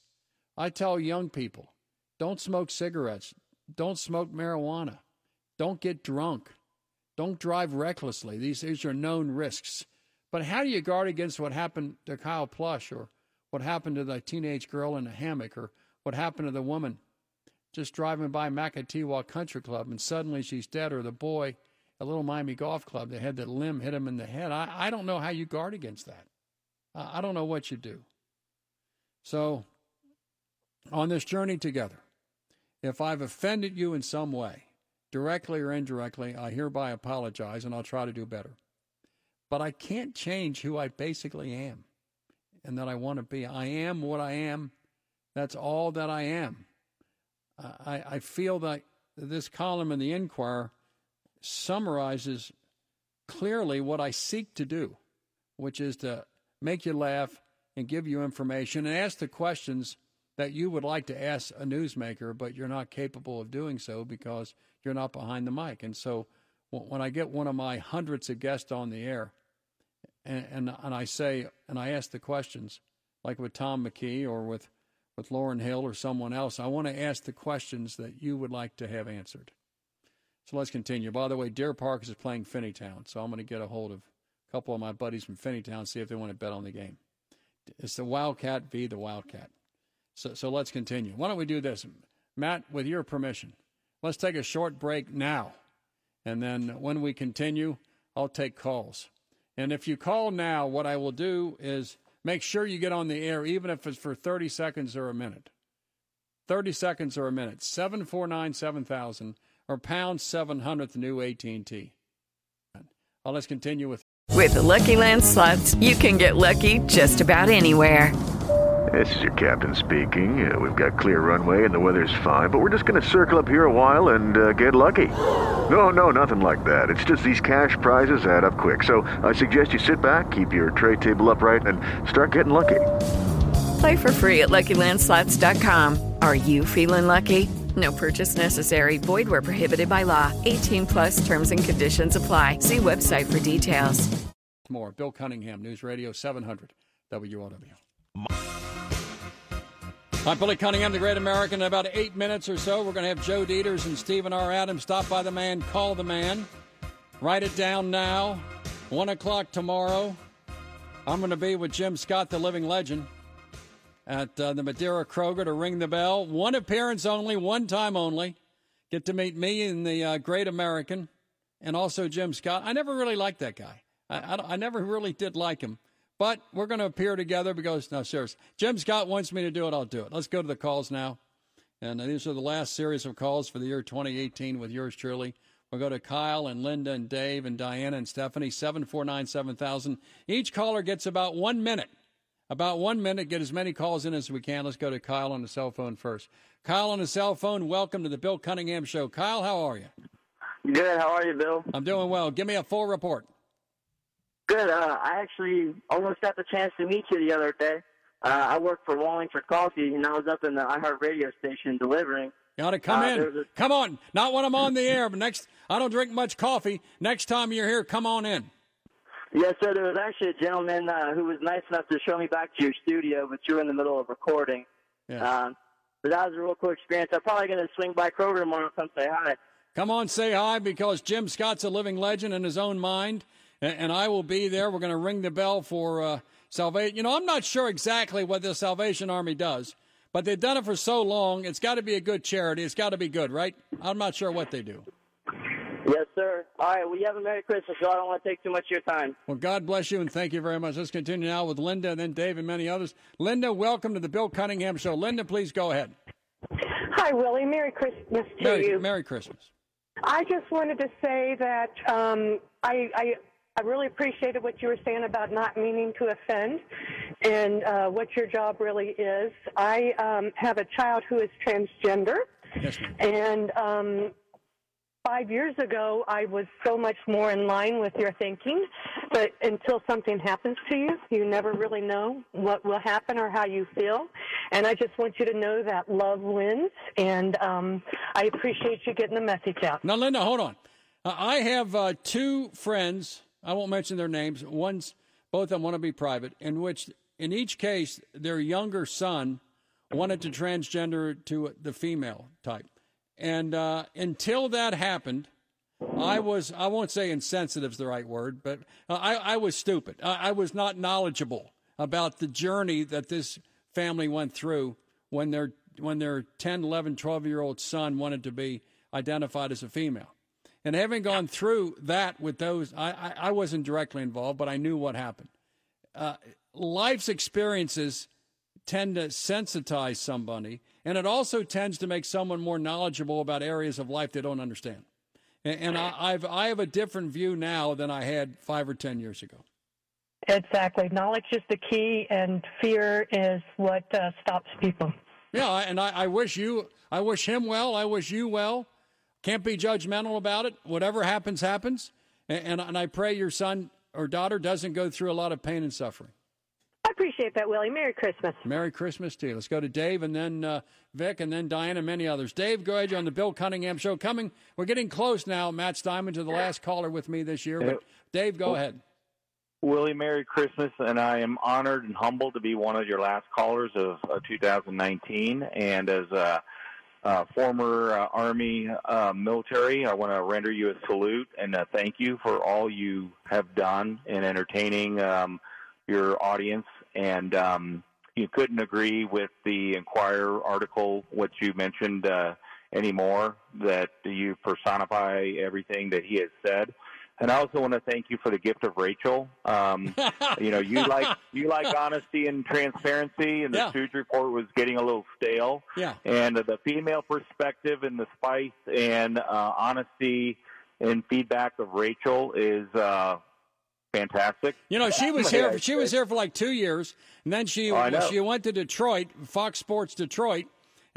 I tell young people don't smoke cigarettes, don't smoke marijuana, don't get drunk, don't drive recklessly. These, these are known risks. But how do you guard against what happened to Kyle Plush or what happened to the teenage girl in a hammock or what happened to the woman just driving by Maketewah Country Club, and suddenly she's dead, or the boy a Little Miami Golf Club that had that limb hit him in the head. I, I don't know how you guard against that. I don't know what you do. So, on this journey together, if I've offended you in some way, directly or indirectly, I hereby apologize and I'll try to do better. But I can't change who I basically am and that I want to be. I am what I am. That's all that I am. I, I feel that this column in the Enquirer summarizes clearly what I seek to do, which is to make you laugh and give you information and ask the questions that you would like to ask a newsmaker, but you're not capable of doing so because you're not behind the mic. And so when I get one of my hundreds of guests on the air and, and, and I say, and I ask the questions, like with Tom McKee or with, with Lauren Hill or someone else, I want to ask the questions that you would like to have answered. So let's continue. By the way, Deer Park is playing Finneytown, so I'm going to get a hold of a couple of my buddies from Finneytown, see if they want to bet on the game. It's the Wildcat v. the Wildcat. So, so let's continue. Why don't we do this? Matt, with your permission, let's take a short break now. And then when we continue, I'll take calls. And if you call now, what I will do is make sure you get on the air, even if it's for 30 seconds or a minute. 30 seconds or a minute. 749 7000 or pound 700 the new AT&T. Well, let's continue with. With the Lucky Land slots, you can get lucky just about anywhere. This is your captain speaking. Uh, we've got clear runway and the weather's fine, but we're just going to circle up here a while and uh, get lucky. No, no, nothing like that. It's just these cash prizes add up quick. So I suggest you sit back, keep your tray table upright, and start getting lucky. Play for free at LuckyLandSlots.com. Are you feeling lucky? No purchase necessary. Void where prohibited by law. 18 plus terms and conditions apply. See website for details. More. Bill Cunningham, News Radio 700, WOW. I'm Billy Cunningham, the Great American. In about eight minutes or so, we're going to have Joe Deters and Stephen R. Adams stop by the man, call the man. Write it down now. One o'clock tomorrow. I'm going to be with Jim Scott, the living legend, at uh, the Madeira Kroger to ring the bell. One appearance only, one time only. Get to meet me and the uh, Great American, and also Jim Scott. I never really liked that guy. I, I, I never really did like him. But we're going to appear together because, no, seriously, Jim Scott wants me to do it. I'll do it. Let's go to the calls now. And these are the last series of calls for the year 2018 with yours truly. We'll go to Kyle and Linda and Dave and Diana and Stephanie, 749 7000. Each caller gets about one minute. About one minute. Get as many calls in as we can. Let's go to Kyle on the cell phone first. Kyle on the cell phone, welcome to the Bill Cunningham Show. Kyle, how are you? Good. How are you, Bill? I'm doing well. Give me a full report. Good. Uh, I actually almost got the chance to meet you the other day. Uh, I work for Wallingford Coffee, and I was up in the iHeart radio station delivering. You ought to come Uh, in. a- Come on. Not when I'm on the air, but next, I don't drink much coffee. Next time you're here, come on in. Yes, sir. There was actually a gentleman uh, who was nice enough to show me back to your studio, but you were in the middle of recording. Yeah. Um, but that was a real cool experience. I'm probably going to swing by Kroger tomorrow and come say hi. Come on, say hi because Jim Scott's a living legend in his own mind, and, and I will be there. We're going to ring the bell for uh, salvation. You know, I'm not sure exactly what the Salvation Army does, but they've done it for so long. It's got to be a good charity. It's got to be good, right? I'm not sure what they do. Yes, sir. All right. Well, you have a Merry Christmas, so I don't want to take too much of your time. Well, God bless you and thank you very much. Let's continue now with Linda and then Dave and many others. Linda, welcome to the Bill Cunningham Show. Linda, please go ahead. Hi, Willie. Merry Christmas to Merry, you. Merry Christmas. I just wanted to say that um, I, I I really appreciated what you were saying about not meaning to offend, and uh, what your job really is. I um, have a child who is transgender, Yes, and um, five years ago I was so much more in line with your thinking. But until something happens to you, you never really know what will happen or how you feel. And I just want you to know that love wins, and um, I appreciate you getting the message out. Now, Linda, hold on. Uh, I have uh, two friends. I won't mention their names. One's both of them want to be private. In which, in each case, their younger son wanted to transgender to the female type, and uh, until that happened, I was I won't say insensitive is the right word, but uh, I I was stupid. I, I was not knowledgeable about the journey that this family went through when their when their 10, 11, 12 year old son wanted to be identified as a female. And having gone through that with those, I, I, I wasn't directly involved, but I knew what happened. Uh, life's experiences tend to sensitize somebody, and it also tends to make someone more knowledgeable about areas of life they don't understand. And, and I, I've I have a different view now than I had five or ten years ago. Exactly. Knowledge is the key, and fear is what uh, stops people. Yeah, and I, I wish you, I wish him well. I wish you well. Can't be judgmental about it. Whatever happens, happens. And, and, and I pray your son or daughter doesn't go through a lot of pain and suffering. I appreciate that, Willie. Merry Christmas. Merry Christmas to you. Let's go to Dave and then uh, Vic and then Diane and many others. Dave, go ahead. You're on the Bill Cunningham Show. Coming, we're getting close now, Matt Steinman, to the last caller with me this year. But Dave, go ahead. Willie, Merry Christmas, and I am honored and humbled to be one of your last callers of uh, 2019. And as a, a former uh, Army uh, military, I want to render you a salute and uh, thank you for all you have done in entertaining um, your audience. And um, you couldn't agree with the Enquirer article, what you mentioned uh, anymore, that you personify everything that he has said. And I also want to thank you for the gift of Rachel. Um, you know, you like you like honesty and transparency, and the Yeah. Stooge report was getting a little stale. Yeah. And the female perspective and the spice and uh, honesty and feedback of Rachel is uh, fantastic. You know, she was here. She was here for like two years, and then she Oh, she went to Detroit, Fox Sports Detroit,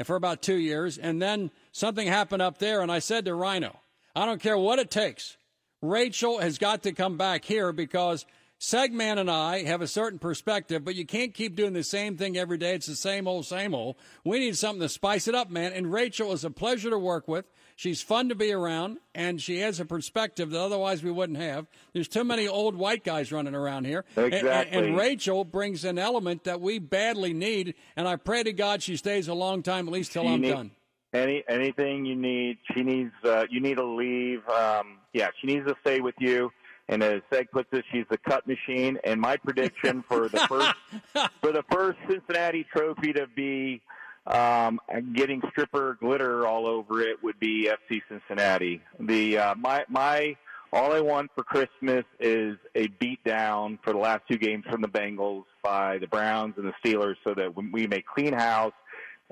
for about two years, and then something happened up there. And I said to Rhino, I don't care what it takes. Rachel has got to come back here because Segman and I have a certain perspective, but you can't keep doing the same thing every day. It's the same old, same old. We need something to spice it up, man. And Rachel is a pleasure to work with. She's fun to be around, and she has a perspective that otherwise we wouldn't have. There's too many old white guys running around here. And- and- Exactly. And, Rachel brings an element that we badly need, and I pray to God she stays a long time, at least till She I'm need- done. Any anything you need, she needs. Uh, you need to leave. Um, yeah, she needs to stay with you. And as Seg puts it, she's the cut machine. And my prediction for the first for the first Cincinnati Trophy to be um, getting stripper glitter all over it would be FC Cincinnati. The uh, my my all I want for Christmas is a beat down for the last two games from the Bengals by the Browns and the Steelers, so that we may clean house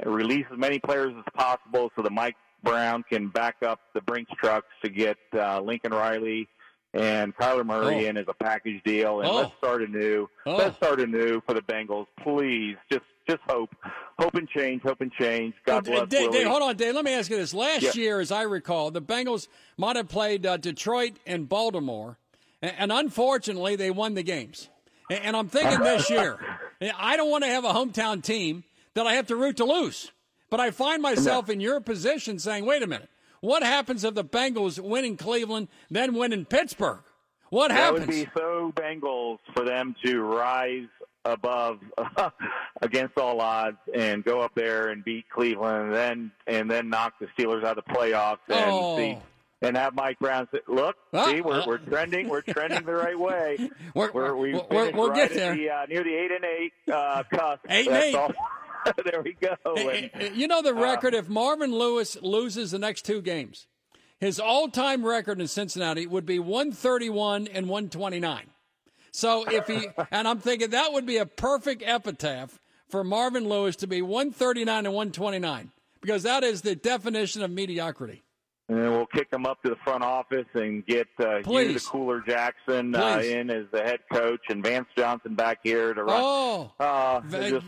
release as many players as possible so that Mike Brown can back up the Brinks trucks to get uh, Lincoln Riley and Kyler Murray Oh. in as a package deal, and Oh. let's start anew. Oh. Let's start anew for the Bengals, please. Just, just hope, hope and change, hope and change. God Well, bless. Dave, Dave, hold on, Dave. Let me ask you this. Last Yeah. year, as I recall, the Bengals might have played uh, Detroit and Baltimore, and, and unfortunately, they won the games. And, and I'm thinking this year, I don't want to have a hometown team that I have to root to lose. But I find myself in your position saying, wait a minute, what happens if the Bengals win in Cleveland, then win in Pittsburgh? What that happens? would be so Bengals for them to rise above against all odds and go up there and beat Cleveland, and then and then knock the Steelers out of the playoffs and Oh. see. And have Mike Brown say, "Look, Ah, see, we're, we're trending, we're trending the right way. We're- we're, we we're- we'll right get there. the, uh, near the eight and eight uh, cusp. Eight and eight. all. there we go. And, Uh, You know the uh, record if Marvin Lewis loses the next two games, his all-time record in Cincinnati would be 131 and 129. So if he and I'm thinking that would be a perfect epitaph for Marvin Lewis to be 139 and 129 because that is the definition of mediocrity. And then we'll kick them up to the front office and get uh, Hue the Cooler Jackson uh, in as the head coach and Vance Johnson back here to run. Oh, uh,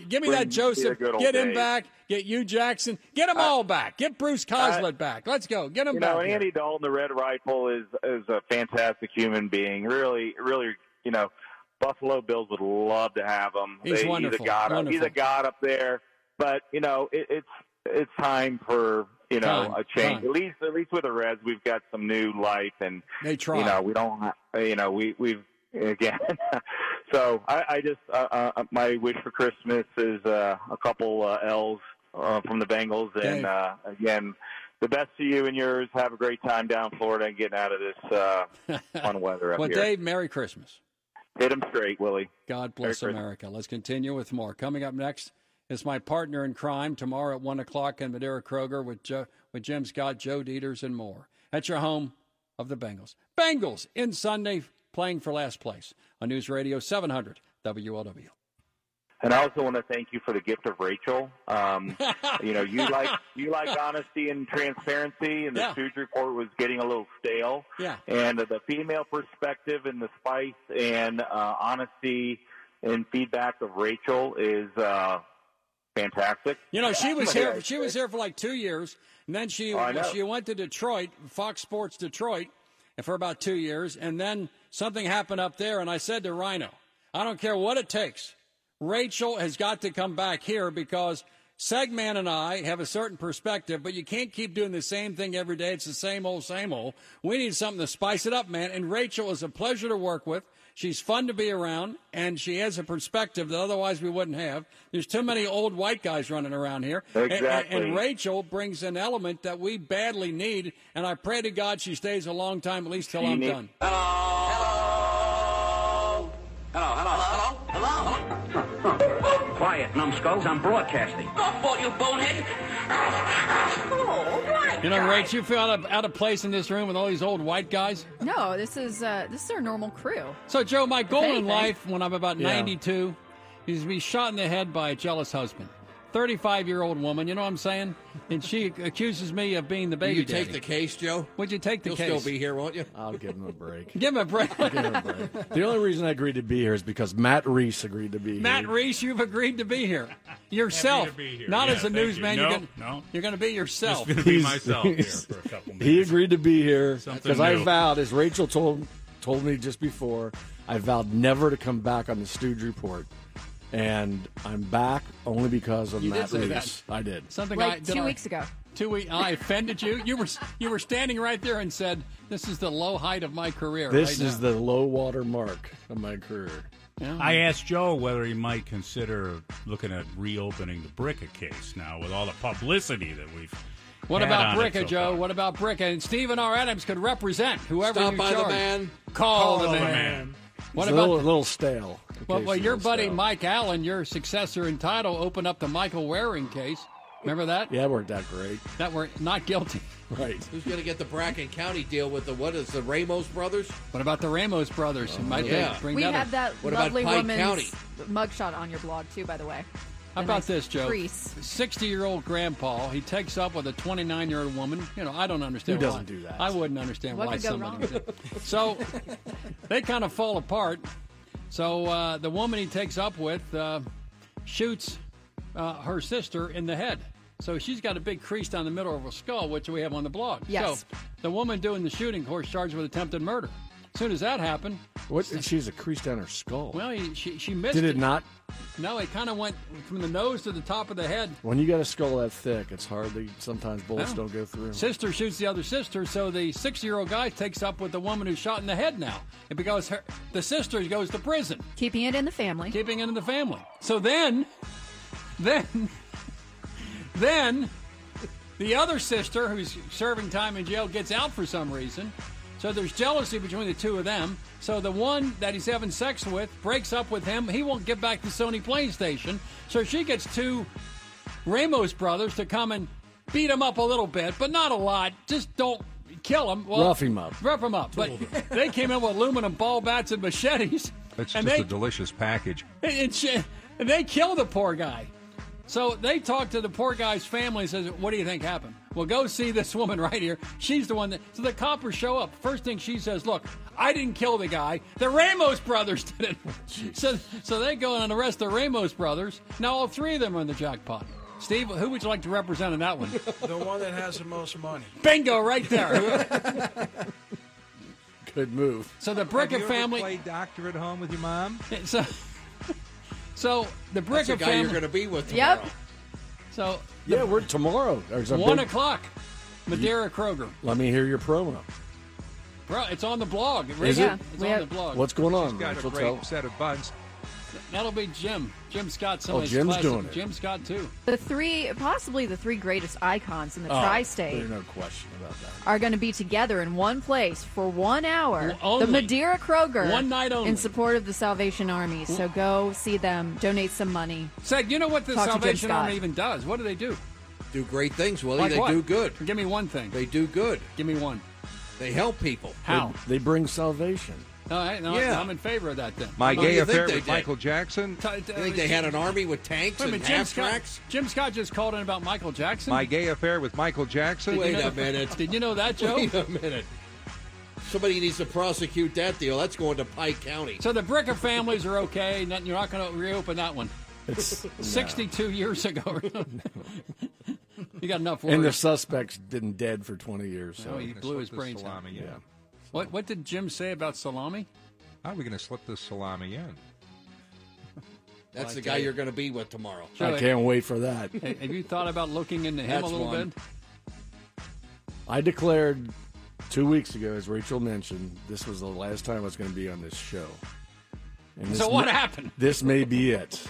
give me that Joseph. be a good old Get him days. back. Get Hue Jackson. Get them all back. Get Bruce Coslet back. Let's go. Get him You back. know. Andy Dalton, the Red Rifle, is is a fantastic human being. Really, really, you know, Buffalo Bills would love to have him. He's They- wonderful. He's a god. Up, he's a god up there. But you know, it, it's it's time for you know Time. a change. Time. At least at least with the Reds, we've got some new life, and They try. you know, we don't. You know, we we've again. so I, I just uh, uh, my wish for Christmas is uh, a couple uh, L's uh, from the Bengals, and uh, again, the best to you and yours. Have a great time down Florida and getting out of this uh, fun weather up well, here. Dave, Merry Christmas. Hit him straight, Willie. God bless Merry Christmas. America. Let's continue with more. Coming up next is my partner in crime tomorrow at 1 o'clock in Madeira Kroger with, with Jim Scott, Joe Deters, and more. At your home of the Bengals. Bengals in Sunday playing for last place on News Radio 700 WLW. And I also want to thank you for the gift of Rachel. Um, you know, you like you like honesty and transparency, and the Yeah. Stooge report was getting a little stale. Yeah. And the female perspective and the spice and uh, honesty and feedback of Rachel is uh, fantastic. You know, she was here. She was here for like two years, and then she Oh, she went to Detroit, Fox Sports Detroit, and for about two years, and then something happened up there, and I said to Rhino, I don't care what it takes. Rachel has got to come back here because Segman and I have a certain perspective, but you can't keep doing the same thing every day. It's the same old, same old. We need something to spice it up, man. And Rachel is a pleasure to work with. She's fun to be around, and she has a perspective that otherwise we wouldn't have. There's too many old white guys running around here. And- and- Exactly. And, Rachel brings an element that we badly need, and I pray to God she stays a long time, at least till You I'm need- done. Hello, hello, hello. Quiet, numbskulls. I'm broadcasting. Don't you bonehead. Oh, right. You know, Rach, you feel out of, out of place in this room with all these old white guys? No, this is uh, this is our normal crew. So, Joe, my goal in life when I'm about Yeah. 92 is to be shot in the head by a jealous husband. 35 year old woman, you know what I'm saying? And she accuses me of being the Will baby you take daddy. the case, Joe? Would you take the case? You'll still be here, won't you? I'll give him a break. Give him a break. Give him a break. The only reason I agreed to be here is because Matt Reese agreed to be Matt here. Matt Reese, you've agreed to be here. Yourself. Happy to be here. Not Yeah, as a thank you. newsman. No, You're gonna, no. You're going to be yourself. Just gonna be myself here for a couple minutes. He agreed to be here because I vowed, as Rachel told told me just before, I vowed never to come back on the Stooge Report, and I'm back only because of You did Matt say Reese. that. I did. Something Like I, did two I- weeks ago. Two weeks. I offended you. You were you were standing right there and said, "This is the low height of my career." This right is now." the low water mark of my career. I asked Joe whether he might consider looking at reopening the Bricca case now with all the publicity that we've. What had about on Bricca, so Joe? far. What about Bricca? And Stephen R. Adams could represent whoever Stop you by the charge. man. Call, the, Call the man. man. What It's about a little, a little stale? The well, well your buddy stale. Mike Allen, your successor in title, opened up the Michael Waring case. Remember that? Yeah, it worked out great. That were not guilty. Right. Who's going to get the Bracken County deal with the what is the Ramos brothers? What about the Ramos brothers? It might yeah. bring we that have up. that What about lovely Pike woman's County? mugshot on your blog too, by the way. How The about nice this, Joe? crease. 60 year old grandpa, he takes up with a 29 year old woman. You know, I don't understand Who why. doesn't do that? I wouldn't understand What why could go somebody wrong? would. So they kind of fall apart. So uh, the woman he takes up with uh, shoots uh, her sister in the head. So she's got a big crease down the middle of her skull, which we have on the blog. Yes. So the woman doing the shooting, of course, charged with attempted murder. As soon as that happened, What? She's a crease down her skull. well, he, she, she missed it. Did it not? No, it kind of went from the nose to the top of the head. When you got a skull that thick, it's hardly. Sometimes bullets Well, don't go through. Sister shoots the other sister, so the six-year-old guy takes up with the woman who's shot in the head now, and because her, the sister goes to prison, Keeping it in the family. keeping it in the family. So then, then, then, the other sister who's serving time in jail gets out for some reason. So there's jealousy between the two of them. So the one that he's having sex with breaks up with him. He won't get back to Sony PlayStation. So she gets two Ramos brothers to come and beat him up a little bit, but not a lot. Just don't kill him. Well, Rough him up. Rough him up. But they came in with aluminum ball bats and machetes. It's and just they, a delicious package. and, and she- and they kill the poor guy. So they talk to the poor guy's family and says, "What do you think happened?" Well, go see this woman right here. She's the one that. So the coppers show up. First thing she says, "Look, I didn't kill the guy. The Ramos brothers did it." so, so they go and arrest the Ramos brothers. Now all three of them are in the jackpot. Steve, who would you like to represent in that one? The one that has the most money. Bingo, right there. Good move. So the Have Bricca you ever family. played doctor at home with your mom? So, so the That's the Bricca guy family. you're going to be with tomorrow. Yep. So Yeah, we're tomorrow. There's a one big- o'clock. Madeira Kroger. Let me hear your promo. Bro, it's on the blog. Is Yeah, it? It's on have- the blog. What's going on? She's got Rachel? a great Tell- set of buns. That'll be Jim. Jim Scott. Some Oh, of his Jim's classic- doing it. Jim Scott too. The three, possibly the three greatest icons in the Oh, tri-state, There's no question about that. are going to be together in one place for one hour. Only. The Madeira Kroger. One night only. In support of the Salvation Army. So go see them, donate some money. Said, you know what the Talk Salvation Army even does? What do they do? Do great things, Willie. Like they what? do good. Give me one thing. They do good. Give me one. They help people. How? They, they bring salvation. All right, no, Yeah. I'm in favor of that then. My How gay do affair with did? Michael Jackson. You think they had an army with tanks Wait and minute, Jim Scott. Jim Scott just called in about Michael Jackson. My gay affair with Michael Jackson. Wait you know- a minute. Did you know that, Joe? Wait a minute. Somebody needs to prosecute that deal. That's going to Pike County. So the Bricca families are okay. Not- You're not going to reopen that one. It's 62 years ago. you got enough And the words. suspect's been dead for 20 years. So Oh, he blew his brains out. Yeah. in. What, what did Jim say about salami? How are we going to slip this salami in? That's I the guy you. you're going to be with tomorrow. I can't wait for that. Hey, Have you thought about looking into him That's a little one. bit? I declared two weeks ago, as Rachel mentioned, this was the last time I was going to be on this show. And this So what may- happened? This may be it.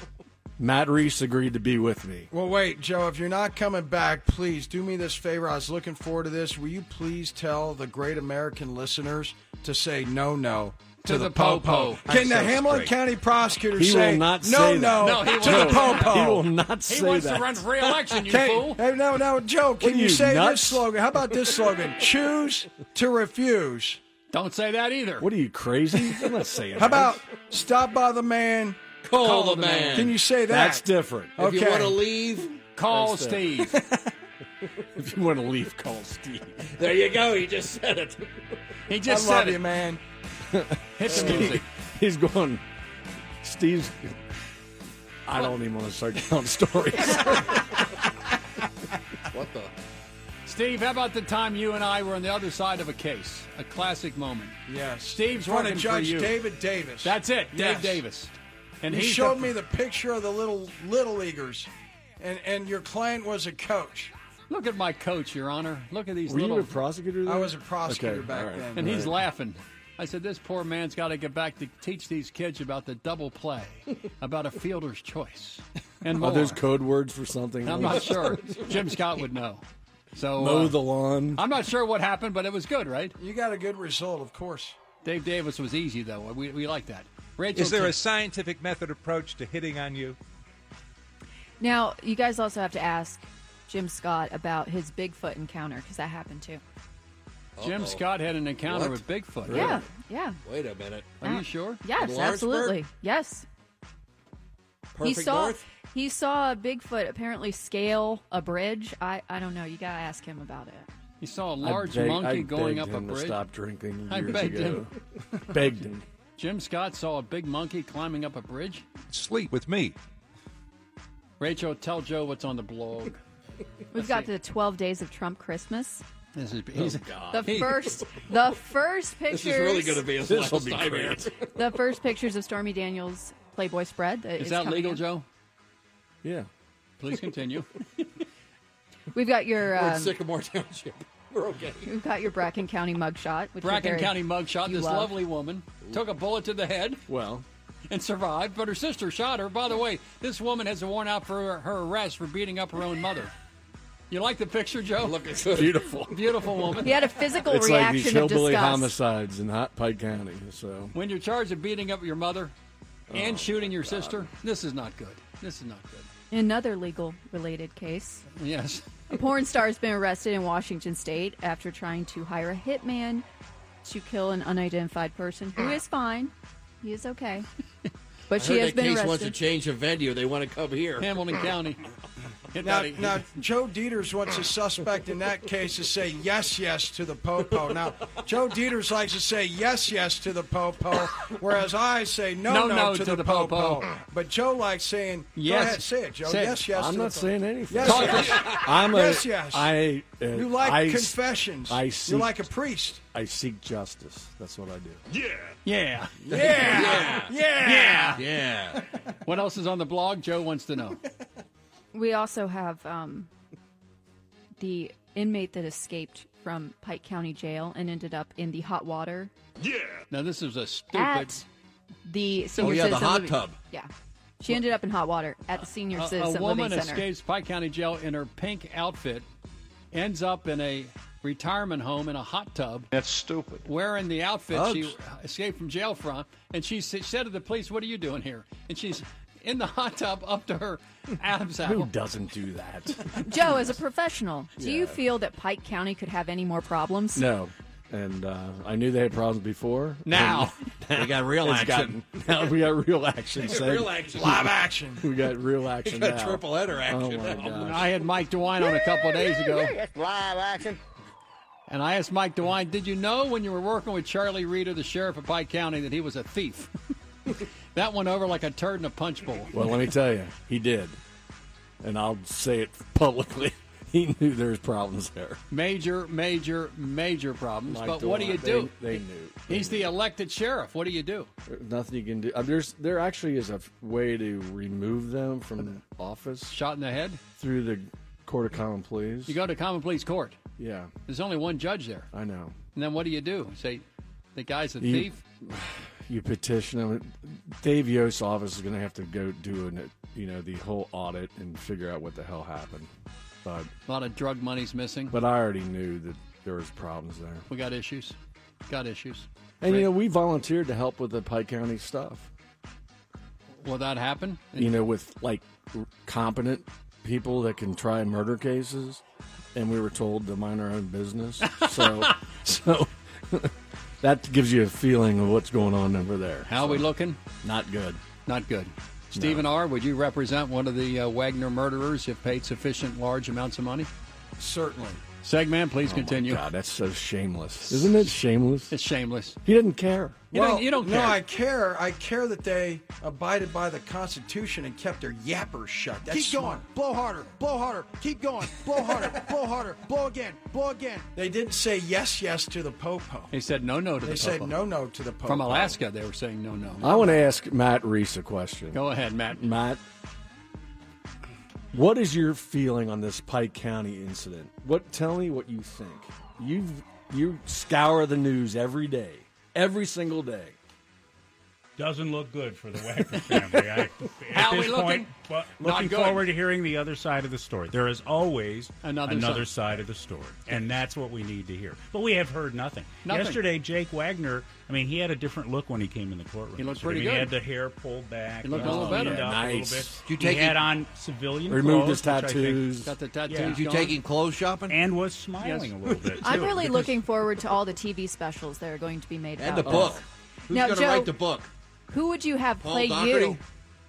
Matt Reese agreed to be with me. Well, wait, Joe, if you're not coming back, please do me this favor. I was looking forward to this. Will you please tell the great American listeners to say no, no to, To the the po-po? po-po. Can the That's Hamilton great. County prosecutor He say will not no, say no, that. No, he to the not. po-po? He will not say that. He wants that. to run for re-election, you Can- fool. Hey, no, no, Joe, can you, you, say nuts? this slogan? How about this slogan? Choose to refuse. Don't say that either. What are you, crazy? I'm not saying How about stop by the man? Call, Call the the man. Can you say that? That's different. if you want to leave, Call That's Steve. If you want to leave, call Steve. there you go. He just said it. He I just love said you, it. man. Hit the music. He's going. Steve's. I don't even want to start telling stories. What the? Steve, how about the time you and I were on the other side of a case? A classic moment. Yes. Steve's In front working of for Judge you. David Davis. That's it, Yes. Dave Davis. And he showed the- me the picture of the little little leaguers, and and your client was a coach. Look at my coach, Your Honor. Look at these Were little. you a prosecutor? There? I was a prosecutor Okay, back all right. then. and he's laughing. I said, "This poor man's got to get back to teach these kids about the double play, about a fielder's choice, and more." Are those code words for something? I'm not sure. Jim Scott would know. So Mow uh, the lawn. I'm not sure what happened, but it was good, right? You got a good result, of course. Dave Davis was easy though. We, we like that. Rachel, Is there a scientific method approach to hitting on you? Now, you guys also have to ask Jim Scott about his Bigfoot encounter because that happened too. Jim Uh-oh. Scott had an encounter What? with Bigfoot. Yeah, yeah. Wait a minute. Are Uh, you sure? Yes, absolutely. Yes. Perfect he saw North? he saw a Bigfoot apparently scale a bridge. I, I don't know. You gotta ask him about it. He saw a large begged- monkey I going up a him to bridge. stop drinking I begged ago. begged him. Jim Scott saw a big monkey climbing up a bridge. Sleep with me. Rachel, tell Joe what's on the blog. We've got the 12 days of Trump Christmas. This is he's, The first the first pictures This is really going to be his This'll last be time great. here. the first pictures of Stormy Daniels Playboy spread. That Is is that coming legal, in. Joe? Yeah. Please continue. We've got your um, Sycamore Township. We're okay. we've got your Bracken County mugshot. Which Bracken very- County mugshot. This love. lovely woman took a bullet to the head Well, and survived, but her sister shot her. By the way, this woman has a warrant out for her arrest for beating up her own mother. You like the picture, Joe? Looking good. beautiful. Beautiful woman. He had a physical It's like reaction these of hillbilly disgust. homicides in Hot Pike County. So When you're charged of beating up your mother Oh, and shooting your sister, this is not good. This is not good. Another legal related case. Yes. A porn star has been arrested in Washington state after trying to hire a hitman to kill an unidentified person who is fine. He is okay. But I she heard has that been case wants to change of venue. They want to come here. Hamilton County. Hit Now, now, Joe Deters wants a suspect in that case to say yes, yes to the popo. Now, Joe Deters likes to say yes, yes to the popo, whereas I say no, No, no, no to, to the, the popo. popo. But Joe likes saying Yes. Go ahead, say it, Joe. Say yes, yes. I'm to not the saying anything. Yes, yes. I'm a. yes, yes. I. Uh, you like I, confessions. I You're like a priest. I seek justice. That's what I do. yeah Yeah. Yeah, Yeah. yeah. Yeah. What else is on the blog? Joe wants to know. We also have um, the inmate that escaped from Pike County Jail and ended up in the hot water Yeah. Now, this is a stupid. at the senior Oh, yeah, the citizen hot living- tub. Yeah, she ended up in hot water at the senior A, a woman living center. escapes Pike County Jail in her pink outfit, ends up in a retirement home in a hot tub. That's stupid. Wearing the outfit she escaped from jail from, and she said to the police, "What are you doing here?" And she's in the hot tub up to her abs Who doesn't do that? Joe, as a professional, do you feel that Pike County could have any more problems? no. and uh, I knew they had problems before. Now. And We got real action. gotten- now we got real action. We got Sam. real action. Live action. We got real action. got now. triple header action Oh my now. gosh. I had Mike DeWine on a couple of days ago. Live action. And I asked Mike DeWine, did you know when you were working with Charlie Reader, the sheriff of Pike County, that he was a thief? That went over like a turd in a punch bowl. Well, let me tell you, he did, and I'll say it publicly. He knew there was problems there. Major, major, major problems. But what do you do? They, they knew. He's the elected sheriff. What do you do? There's nothing you can do. Uh, there's there actually is a way to remove them from office. Shot in the head through the court of common pleas. You go to common pleas court. Yeah, There's only one judge there. I know. And then what do you do? Say, the guy's a You- thief? You petition them. Dave Yost's office is going to have to go do an, you know the whole audit and figure out what the hell happened. But A lot of drug money's missing. but I already knew that there was problems there. We got issues. Got issues. And you know we volunteered to help with the Pike County stuff. Will that happen? you know, with like competent people that can try murder cases, and we were told to mind our own business. So, so that gives you a feeling of what's going on over there. How are we looking? Not good. Not good. Stephen R., would you represent one of the uh, Wagner murderers if paid sufficient large amounts of money? Certainly. Segman, please Oh my continue. God, that's so shameless, isn't it? Shameless. It's shameless. He didn't care. You well, don't- you don't No. I care. I care that they abided by the Constitution and kept their yappers shut. That's Keep going. Blow harder. Blow harder. Keep going. Blow harder. blow harder. Blow again. Blow again. They didn't say yes, yes to the popo. They said no, no to They the popo. They said no, no to the popo. From Alaska, they were saying no, no. I want to ask Matt Reese a question. Go ahead, Matt. Matt, what is your feeling on this Pike County incident? What? Tell me what you think. You you scour the news every day, every single day. Doesn't look good for the Wagner family. I, at How this we looking? point, but Not looking good. forward to hearing the other side of the story. There is always Another another, side. side. of the story, and that's what we need to hear. But we have heard nothing. Nothing. Yesterday, Jake Wagner. I mean, he had a different look when he came in the courtroom. He looked yesterday. pretty I mean, He good. had the hair pulled back. He looked a little better. cleaned up a Nice. little bit. Did you he take had it- on civilian Removed clothes, his which I think- tattoos. Got the tattoos Yeah. Did you going. taking clothes shopping? and was smiling Yes. a little bit. I'm too, really because- looking forward to all the TV specials that are going to be made And the about book. this. Who's Now, going to Joe- write the book? Who would you have play you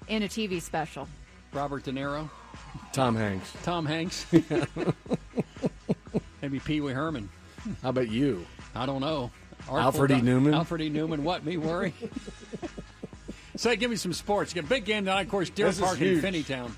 in a TV special? Robert De Niro, Tom Hanks. Tom Hanks, maybe Pee Wee Herman. How about you? I don't know. Alfred E. Neuman? Alfred E. Neuman. What? Me worry? Say, give me some sports. Get a big game tonight, of course. Deer This Park in huge. Finneytown.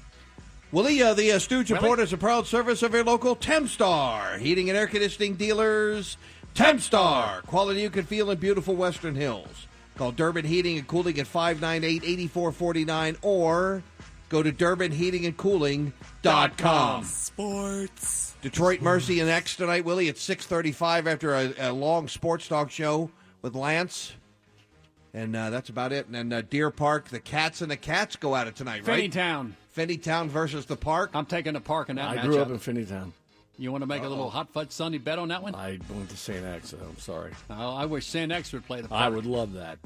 Willie, uh, the uh, Stooge Willie? Report is a proud service of your local Tempstar heating and air conditioning dealers. Tempstar, quality you can feel in beautiful Western Hills. Call Durbin Heating and Cooling at 598-8449 or go to DurbinHeatingandCooling.com. Sports. Detroit Mercy and X tonight, Willie, at 635 after a, a long sports talk show with Lance. And uh, that's about it. And then uh, Deer Park, the Cats and the Cats go at it tonight, right? Finneytown. Finneytown versus the Park. I'm taking the park in that I matchup. grew up in Finneytown. You want to make a little hot fudge Sunday bet on that one? I went to St. X, so I'm sorry. Oh, I wish San X would play the park. I would love that.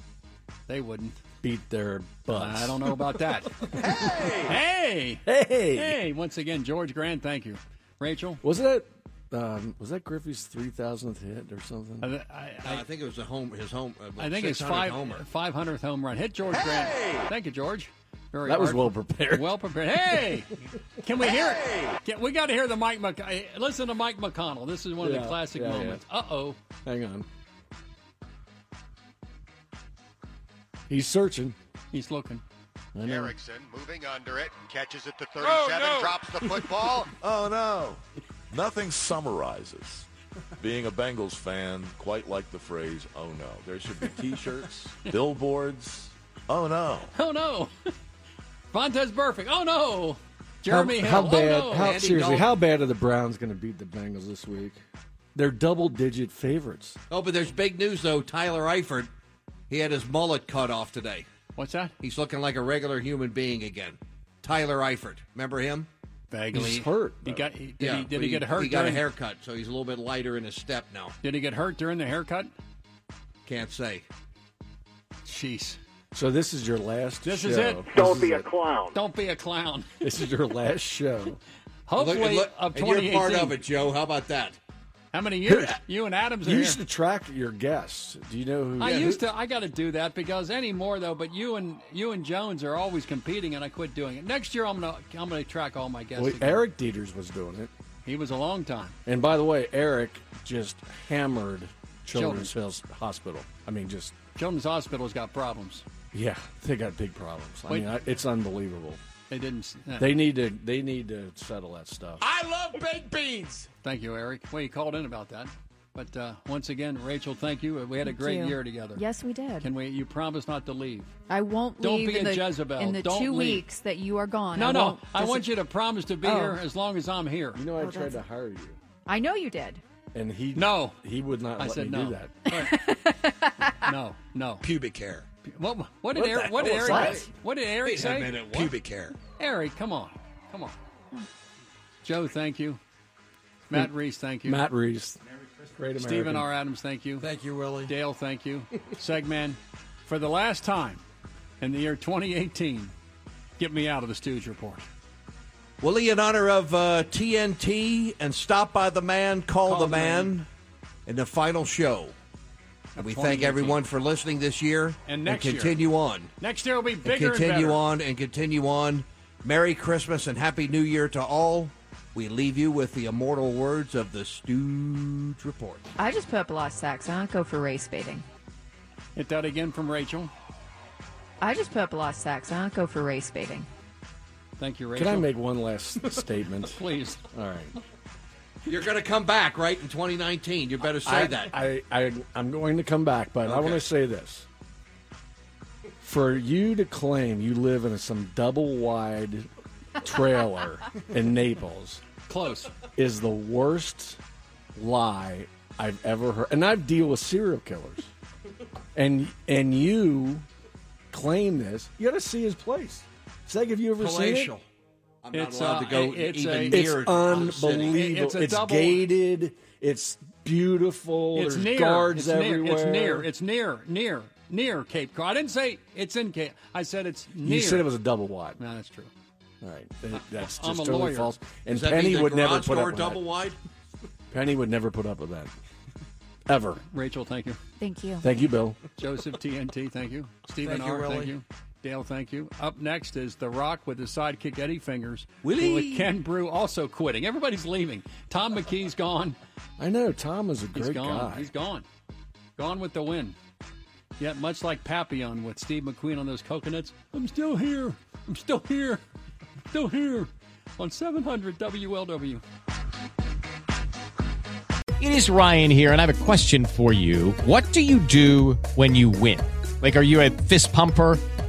They wouldn't. Beat their butts. I don't know about that. hey! Hey! Hey! Hey! Once again, George Grande, thank you. Rachel? Was that um, was that Griffey's three thousandth hit or something? I, I, Uh, I think it was a home. His home. Uh, I think it's 600th five five hundredth home run. Hit George Grant. Thank you, George. Very That was well prepared. Well prepared. Hey, can we hear it? Can, we got to hear the Mike. Mc, eh, listen to Mike McConnell. This is one of Yeah, the classic yeah, yeah. moments. Uh oh. Hang on. He's searching. He's looking. I. Erickson moving under it, and catches it to Oh, 37, no. drops the football. Oh no. Nothing summarizes being a Bengals fan quite like the phrase "Oh no." There should be T-shirts, billboards. Oh no. Oh no. Vontaze perfect. Oh no. Jeremy how, Hill. how bad? Oh no. how, seriously, Dalton. how bad are the Browns going to beat the Bengals this week? They're double-digit favorites. Oh, but there's big news though. Tyler Eifert, he had his mullet cut off today. What's that? He's looking like a regular human being again. Tyler Eifert, remember him? Vaguely. He's hurt. He got. He, did yeah, he, did but he get hurt? He got a haircut, so he's a little bit lighter in his step now. Did he get hurt during the haircut? Can't say. Jeez. So this is your last. This show. is it. Don't is be a it. clown. Don't be a clown. This is your last show. Hopefully, Look- look- of and you're part of it, Joe. How about that? How many years? You and Adams are You here. used to track your guests. Do you know who? I used to. I got to do that because anymore though. But you and you and Jones are always competing, and I quit doing it. Next year, I'm gonna I'm gonna track all my guests. Well, again. Eric Deters was doing it. He was a long time. And by the way, Eric just hammered Children's Hills Hospital. I mean, just Children's Hospital's got problems. Yeah, they got big problems. I Wait. mean, I, it's unbelievable. They didn't. yeah. They need to. They need to settle that stuff. I love baked beans. Thank you, Eric. Well, you called in about that. But uh, once again, Rachel, thank you. We had a great you. year together. Yes, we did. Can we? You promise not to leave. I won't Don't leave be in a the, Jezebel. in the Don't two leave. weeks that you are gone. No, I no. won't I dis- want you to promise to be Oh. here as long as I'm here. You know, I Oh, tried to hire you, I know you did. and he No. he would not I let said me no. do that. no, no. Pubic hair. What, what did What Eric? What did hell Eric? was that? What did Eric Wait a say? minute, what? Pubic hair. Eric, come on, come on. Joe, thank you. Matt Reese, thank you. Matt Reese, great American. Stephen R. Adams, thank you. Thank you, Willie. Dale, thank you. Segman, for the last time in the year 2018, get me out of the Stooge Report. Willie, in honor of uh, TNT and Stop by the Man, Call, the the Man, in the final show. And we thank everyone for listening this year. And next year. continue on. Next year will be And bigger and, continue better. on and continue on. Merry Christmas and Happy New Year to all. We leave you with the immortal words of the Stooge Report. I just put up a lot of stacks. I don't go for race baiting. Hit that again from Rachel. I just put up a lot of stacks. I don't go for race baiting. Thank you, Rachel. Can I make one last statement? Please. All right. You're going to come back, right, in 2019. You better say I, that. I, I, I'm going to come back, but I want to say this. For you to claim you live in some double wide trailer in Naples Close. is the worst lie I've ever heard. And I've deal with serial killers. And and you claim this. You got to see his place. Zeg, have you ever seen it? Palatial. I'm not It's, allowed uh, to go it's even a- near It's unbelievable. It's It's, double- gated. It's beautiful. It's There's near. guards it's everywhere. Near. It's near. It's near. Near. Near Cape Cod. I didn't say it's in Cape. I said it's near. You said it was a double wide. No, that's true. All right, That- that's I'm just a totally lawyer. false. And Does Penny would never put up with double that. wide? Penny would never put up with that, ever. Rachel, thank you. Thank you. Thank you, Bill. Joseph TNT, thank you. Stephen Thank you, R, thank you. Dale, thank you. Up next is The Rock with his sidekick Eddie Fingers. Willie. With Ken Broo also quitting. Everybody's leaving. Tom McKee's gone. I know Tom is a He's great gone. guy. He's gone. Gone with the wind. Yet, much like Papillon with Steve McQueen on those coconuts, I'm still here. I'm still here. Still here on 700 WLW. It is Ryan here, and I have a question for you. What do you do when you win? Like, are you a fist pumper?